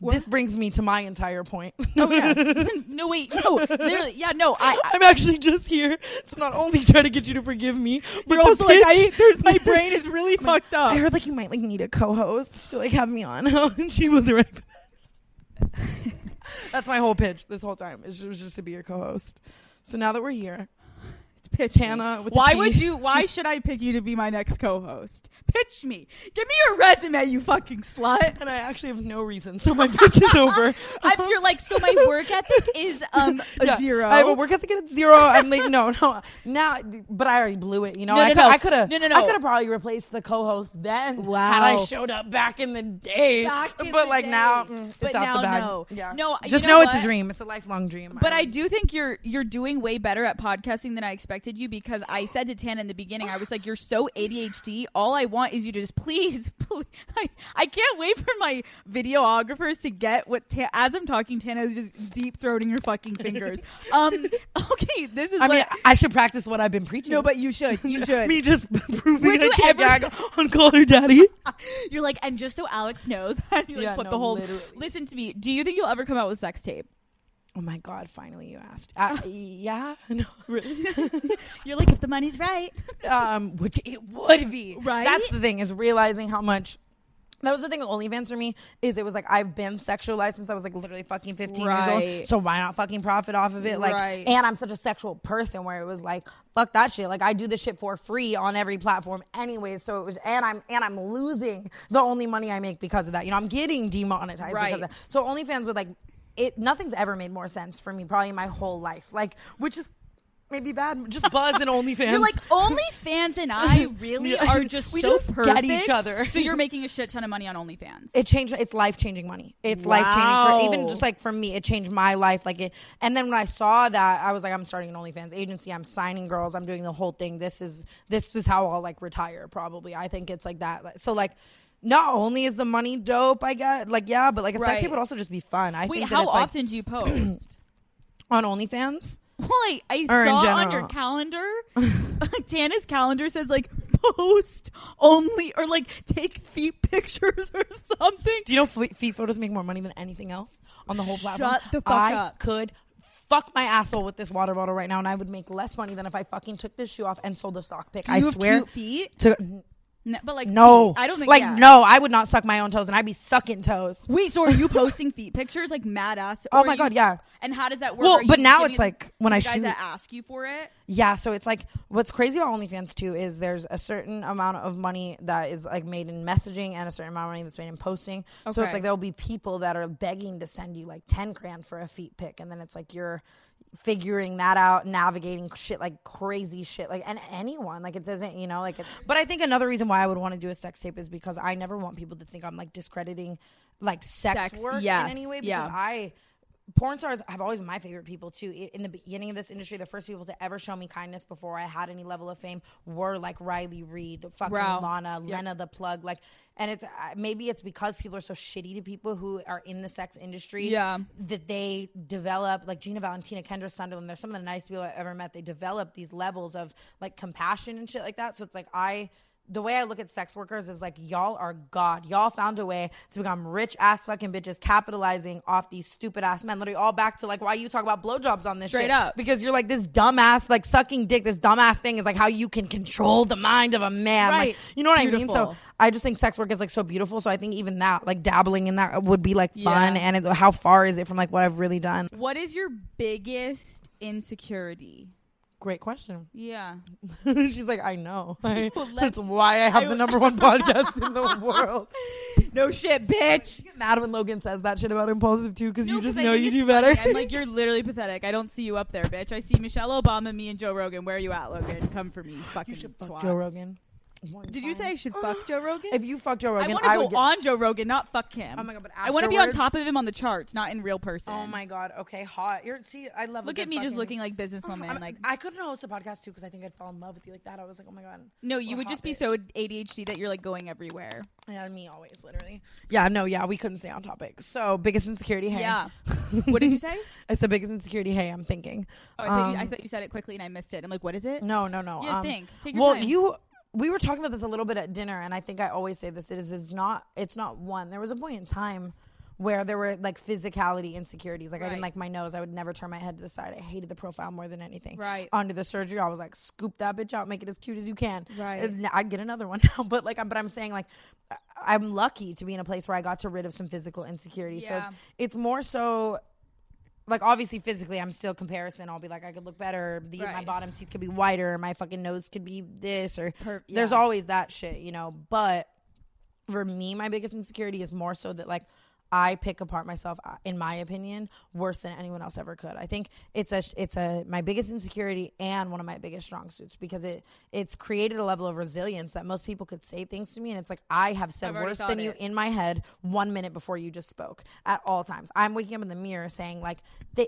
This brings me to my entire point. oh yeah. no wait, no, literally, yeah, no. I, I I'm actually just here to not only try to get you to forgive me, but also like, I, there's, my brain is really fucked up. I heard like you might like need a co-host to like have me on, and she wasn't ready. That's my whole pitch this whole time. It was just to be your co-host. So now that we're here, Pitch with Why would you? Why should I pick you to be my next co-host? Pitch me. Give me your resume, you fucking slut. And I actually have no reason, so my pitch is over. I'm, you're like, so my work ethic is um a Yeah, zero. I have a work ethic at zero. I'm like, no, no. Now, but I already blew it. You know, No, I no, could, no. I have, No, no, I could have probably replaced the co-host then. Wow. had I showed up back in the day. In but the like day. now, mm, But it's out now, no. Yeah, No, you just know know, it's a dream. It's a lifelong dream. But I do think you're you're doing way better at podcasting than I expected you because I said to Tana in the beginning, I was like, "You're so ADHD. All I want is you to just please, please. I, I can't wait for my videographers to get what Ta- as I'm talking, Tana is just deep throating her fucking fingers. um, okay, this is I mean. I should practice what I've been preaching. no, but you should. You should. me just proving Would I can't ever- on Call Her Daddy. You're like, and just so Alex knows, and you like Yeah, put no, the whole. literally. Listen to me. Do you think you'll ever come out with sex tape? Oh my God! Finally, you asked. Uh, yeah, no. You're like, if the money's right. um, which it would be. Right? That's the thing is realizing how much. That was the thing with OnlyFans for me is it was like I've been sexualized since I was like literally fucking 15 years old. So why not fucking profit off of it? Like, Right. and I'm such a sexual person where it was like, fuck that shit. Like I do this shit for free on every platform anyways. So it was, and I'm and I'm losing the only money I make because of that. You know, I'm getting demonetized Right. because of that. So OnlyFans would like it. Nothing's ever made more sense for me probably in my whole life. Like, which is maybe bad. Just buzz and OnlyFans. You're like OnlyFans and I really are just We so just get each other. So you're making a shit ton of money on OnlyFans. it changed it's life changing money it's life changing for even just like for me it changed my life like it and then when i saw that i was like i'm starting an onlyfans agency i'm signing girls i'm doing the whole thing this is this is how i'll like retire probably i think it's like that so like not only is the money dope i get like yeah but like a Right. sex tape would also just be fun i Wait, think that how it's, like, often do you post? on onlyfans well, I, I Or in saw on general. your calendar, Tana's calendar says like post only or like take feet pictures or something. do you know feet photos make more money than anything else on the whole platform Shut the fuck I up. could fuck my asshole with this water bottle right now and i would make less money than if i fucking took this shoe off and sold a stock pic Do i you have swear cute feet? to No, but like No, feet. I don't think like yeah. no. I would not suck my own toes, and I'd be sucking toes. Wait, so are you posting feet pictures like mad ass? Oh my God, you- yeah. And how does that work? Well, Are you but now it's like when I guys shoot. that ask you for it. Yeah, so it's like what's crazy about OnlyFans too is there's a certain amount of money that is like made in messaging and a certain amount of money that's made in posting. So it's like there'll be people that are begging to send you like ten grand for a feet pic, and then it's like you're figuring that out, navigating shit like crazy shit, like and anyone like it doesn't, you know, like. It's, but I think another reason why I would want to do a sex tape is because I never want people to think I'm like discrediting like sex, Sex, work yes, in any way because yeah. I porn stars have always been my favorite people too. In the beginning of this industry, the first people to ever show me kindness before I had any level of fame were like Riley Reid, fucking Wow. Lana, Lena the Plug, like. And it's maybe it's because people are so shitty to people who are in the sex industry. Yeah. that they develop like Gina Valentina, Kendra Sunderland. They're some of the nicest people I've ever met. They develop these levels of like compassion and shit like that. So it's like I the way I look at sex workers is like y'all are God. Y'all found a way to become rich ass fucking bitches, capitalizing off these stupid ass men. Literally all back to like why you talk about blowjobs on this Straight shit. up. Because you're like this dumbass, like sucking dick, this dumbass thing is like how you can control the mind of a man. Like, Right. you know what I mean? So I just think sex work is like so beautiful. So I think even that, like dabbling in that would be like fun. Yeah. And it, how far is it from like what I've really done? What is your biggest insecurity? Great question. Yeah. She's like, I know. I- Well, that's why I have the number one podcast in the world. No shit, bitch. I get mad when Logan says that shit about Impaulsive too, because you No, just 'cause I know you do better. I'm like, you're literally pathetic. I don't see you up there, bitch. I see Michelle Obama, me, and Joe Rogan. Where are you at, Logan? Come for me, you fucking you should twat. Joe Rogan. Did you say I should fuck Joe Rogan? If you fuck Joe Rogan, I want to go would get- on Joe Rogan, not fuck him. Oh my god! But I want to be on afterwards- top of him on the charts, not in real person. Oh my god! Okay, hot. You're see, I love. a Look good at me just fucking- looking like businesswoman. I'm- like I couldn't host a podcast too because I think I'd fall in love with you like that. I was like, oh my god. no, you would just be bitch. so ADHD that you're like going everywhere. Yeah, me always, literally. Yeah, no, yeah, we couldn't stay on topic. So biggest insecurity. Hey. Yeah. what did you say? It's the biggest insecurity. Hey, I'm thinking. Oh, I, thought you, I Um, thought you said it quickly and I missed it. I'm like, what is it? No, no, no. Yeah, um, think. Take your well, time. you. We were talking about this a little bit at dinner, and I think I always say this: it is it's not. It's not one. There was a point in time where there were like physicality insecurities. Like I didn't like my nose. I would never turn my head to the side. I hated the profile more than anything. Right. Under the surgery, I was like, scoop that bitch out, make it as cute as you can. Right. And I'd get another one now, but like, I'm, but I'm saying like, I- I'm lucky to be in a place where I got to rid of some physical insecurity. So Yeah. it's it's more so like obviously physically I'm still comparison. I'll be like I could look better. The, My bottom teeth could be whiter. My fucking nose could be this or Per- there's always that shit, you know. But for me, my biggest insecurity is more so that like I pick apart myself, uh, in my opinion, worse than anyone else ever could. I think it's a it's a my biggest insecurity and one of my biggest strong suits because it it's created a level of resilience that most people could say things to me and it's like I have said worse than you in my head one minute before you just spoke at all times. I'm waking up in the mirror saying like they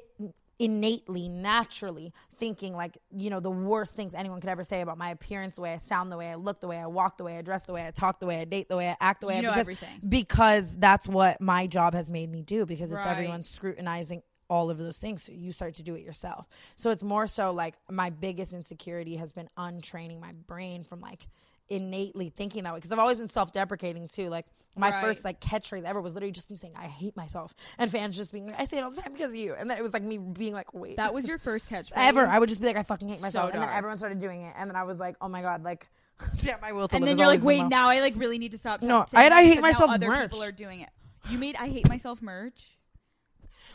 innately naturally thinking like you know the worst things anyone could ever say about my appearance the way i sound the way i look the way i walk the way i dress the way i talk the way i date the way i act the way You I know because, everything. because that's what my job has made me do because it's Right. everyone scrutinizing all of those things so you start to do it yourself so it's more so like my biggest insecurity has been untraining my brain from like innately thinking that way because i've always been self-deprecating too like my Right. first like catchspace ever was literally just me saying i hate myself and fans just being like i say it all the time because of you and then it was like me being like wait That was your first catchphrase. ever i would just be like i fucking hate So myself and then everyone started doing it and then i was like oh my god like damn my will to And then you're like, wait, now I like really need to stop. No, I- I hate myself Other merch. people are doing it. You made I hate myself merch.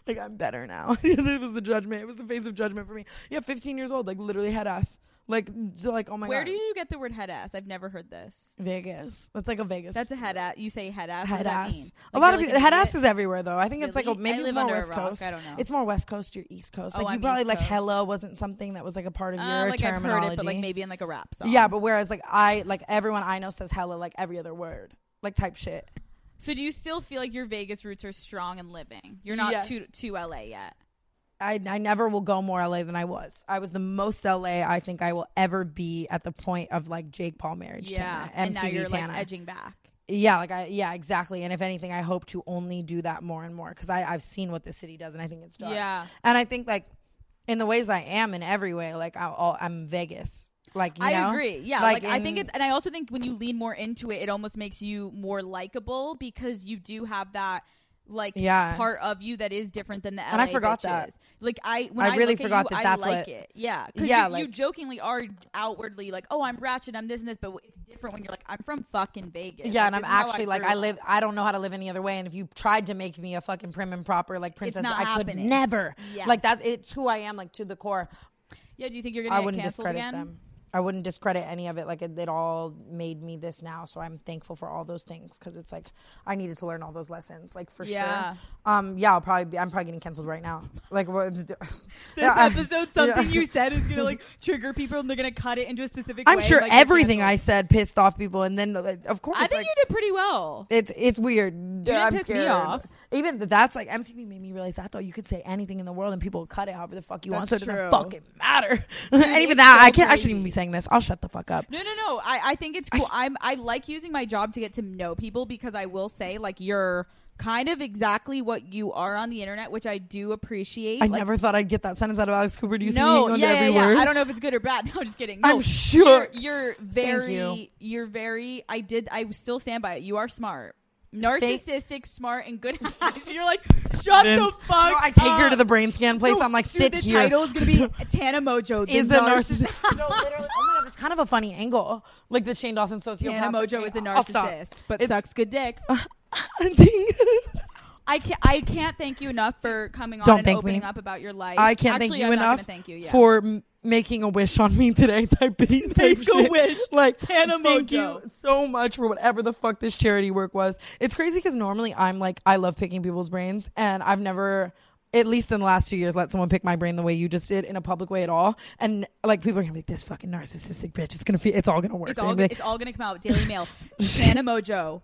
like I'm better now. it was the judgment. It was the face of judgment for me. Yeah, 15 years old, like literally head ass. Like, like oh my god. Where god. did you get the word head ass? I've never heard this. Vegas. That's like a Vegas. That's a head ass. You say head ass. head ass. mean? A lot of like people, head ass is everywhere though. I think it's like a, maybe live more West. Coast. I don't know. It's more West Coast. You're East Coast. Oh, Like you I'm probably East like Coast. hella wasn't something that was like a part of your Uh, like I've terminology. heard it, but like maybe in like a rap song. yeah, but whereas like I like everyone I know says hello like every other word, like type shit. So do you still feel like your Vegas roots are strong and living? You're not Yes. to to LA yet. I, I never will go more LA than I was. I was the most LA I think I will ever be at the point of like Jake Paul marriage. Yeah, Tana, and now you're Tana. like edging back. Yeah, like I yeah, exactly. And if anything, I hope to only do that more and more because I I've seen what the city does, and I think it's done. Yeah. and I think like in the ways I am in every way, like I, I'm Vegas. Like you I know? agree. Yeah, Like, like, I think it's, and I also think when you lean more into it, it almost makes you more likable because you do have that like Yeah. part of you that is different than the LA And I forgot bitches. that. Like I, when I I, really look forgot at you, that that's I like what- it. Yeah, Yeah, you, you like- jokingly are outwardly like, oh, I'm ratchet, I'm this and this, but it's different when you're like, I'm from fucking Vegas. Yeah, Like, and I'm this is how actually like grew I live. I don't know how to live any other way. And if you tried to make me a fucking prim and proper like princess, I could never. Yeah. Like that's it's who I am. Like to the core. Yeah, do you think you're gonna I wouldn't discredit again? them. I wouldn't discredit any of it. Like it, it all made me this now, so I'm thankful for all those things because it's like I needed to learn all those lessons. Like for Yeah. sure. Um. Yeah. I'll probably be. I'm probably getting canceled right now. Like what? This Yeah, episode, something yeah. you said is gonna like trigger people, and they're gonna cut it into a specific. I'm way, sure like, everything I said pissed off people, and then like, of course, I think like, you did pretty well. It's it's weird. didn't I'm piss me scared. off. Even that's like MTV made me realize I thought you could say anything in the world and people would cut it however the fuck you want, so it That's doesn't fucking matter. and even that, so I can't. I shouldn't even be saying this. I'll shut the fuck up. No, no, no. I, I think it's cool. I'm I like using my job to get to know people because I will say like you're kind of exactly what you are on the internet, which I do appreciate. I Like, never thought I'd get that sentence out of Alex Cooper. Do you see me no, yeah, yeah, every yeah. word? I don't know if it's good or bad. No, I'm just kidding. No, I'm sure. you're, you're very, you. you're very. I did. I still stand by it. You are smart, narcissistic, smart, and good. you're like, shut Vince. the fuck. No, I take her to the brain scan place. No, I'm like, dude, sit the here. title is gonna be Tana Mongeau is the a narcissist. no, literally. Oh my god, it's kind of a funny angle. Like the Shane Dawson sociopath. Tana Mongeau is a narcissist, but It's- sucks good dick. Ding. I can't. I can't thank you enough for coming on Don't and opening me. up about your life. I can't Actually, thank you I'm enough thank you. Yeah. for making a wish on me today. Type type Make a wish. Like Tana thank Mojo. you so much for whatever the fuck this charity work was. It's crazy because normally I'm like I love picking people's brains, and I've never. At least in the last two years, let someone pick my brain the way you just did in a public way at all, and like people are gonna be like, "This fucking narcissistic bitch." It's gonna feel, it's all gonna work. it's all. gonna like, It's all gonna come out. Daily Mail. Tana Mongeau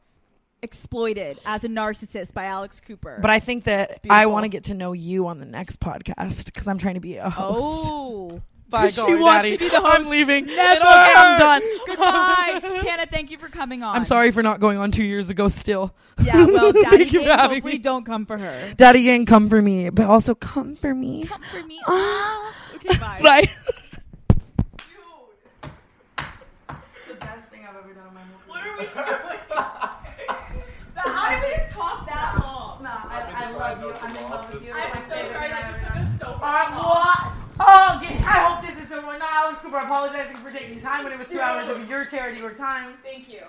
exploited as a narcissist by Alex Cooper. but I think that I want to get to know you on the next podcast because I'm trying to be a host. oh. Bye, she Golly wants Daddy. to be the host. I'm leaving. Never. Okay, I'm done. Goodbye, Tana. Thank you for coming on. I'm sorry for not going on two years ago. Still, Yeah. Well, Daddy Thank you for Gang, having hopefully me. don't come for her. Daddy Gang, come for me, but also come for me. Come for me. Ah. okay. Bye. Bye. The best thing I've ever done in my whole What are we doing? How did we just talk that long? I, love you. I'm in love with you. I'm so sorry. That just took us so far. what? Oh, okay. I Alex Cooper, apologizing for taking time when it was two hours of your charity work time. Thank you.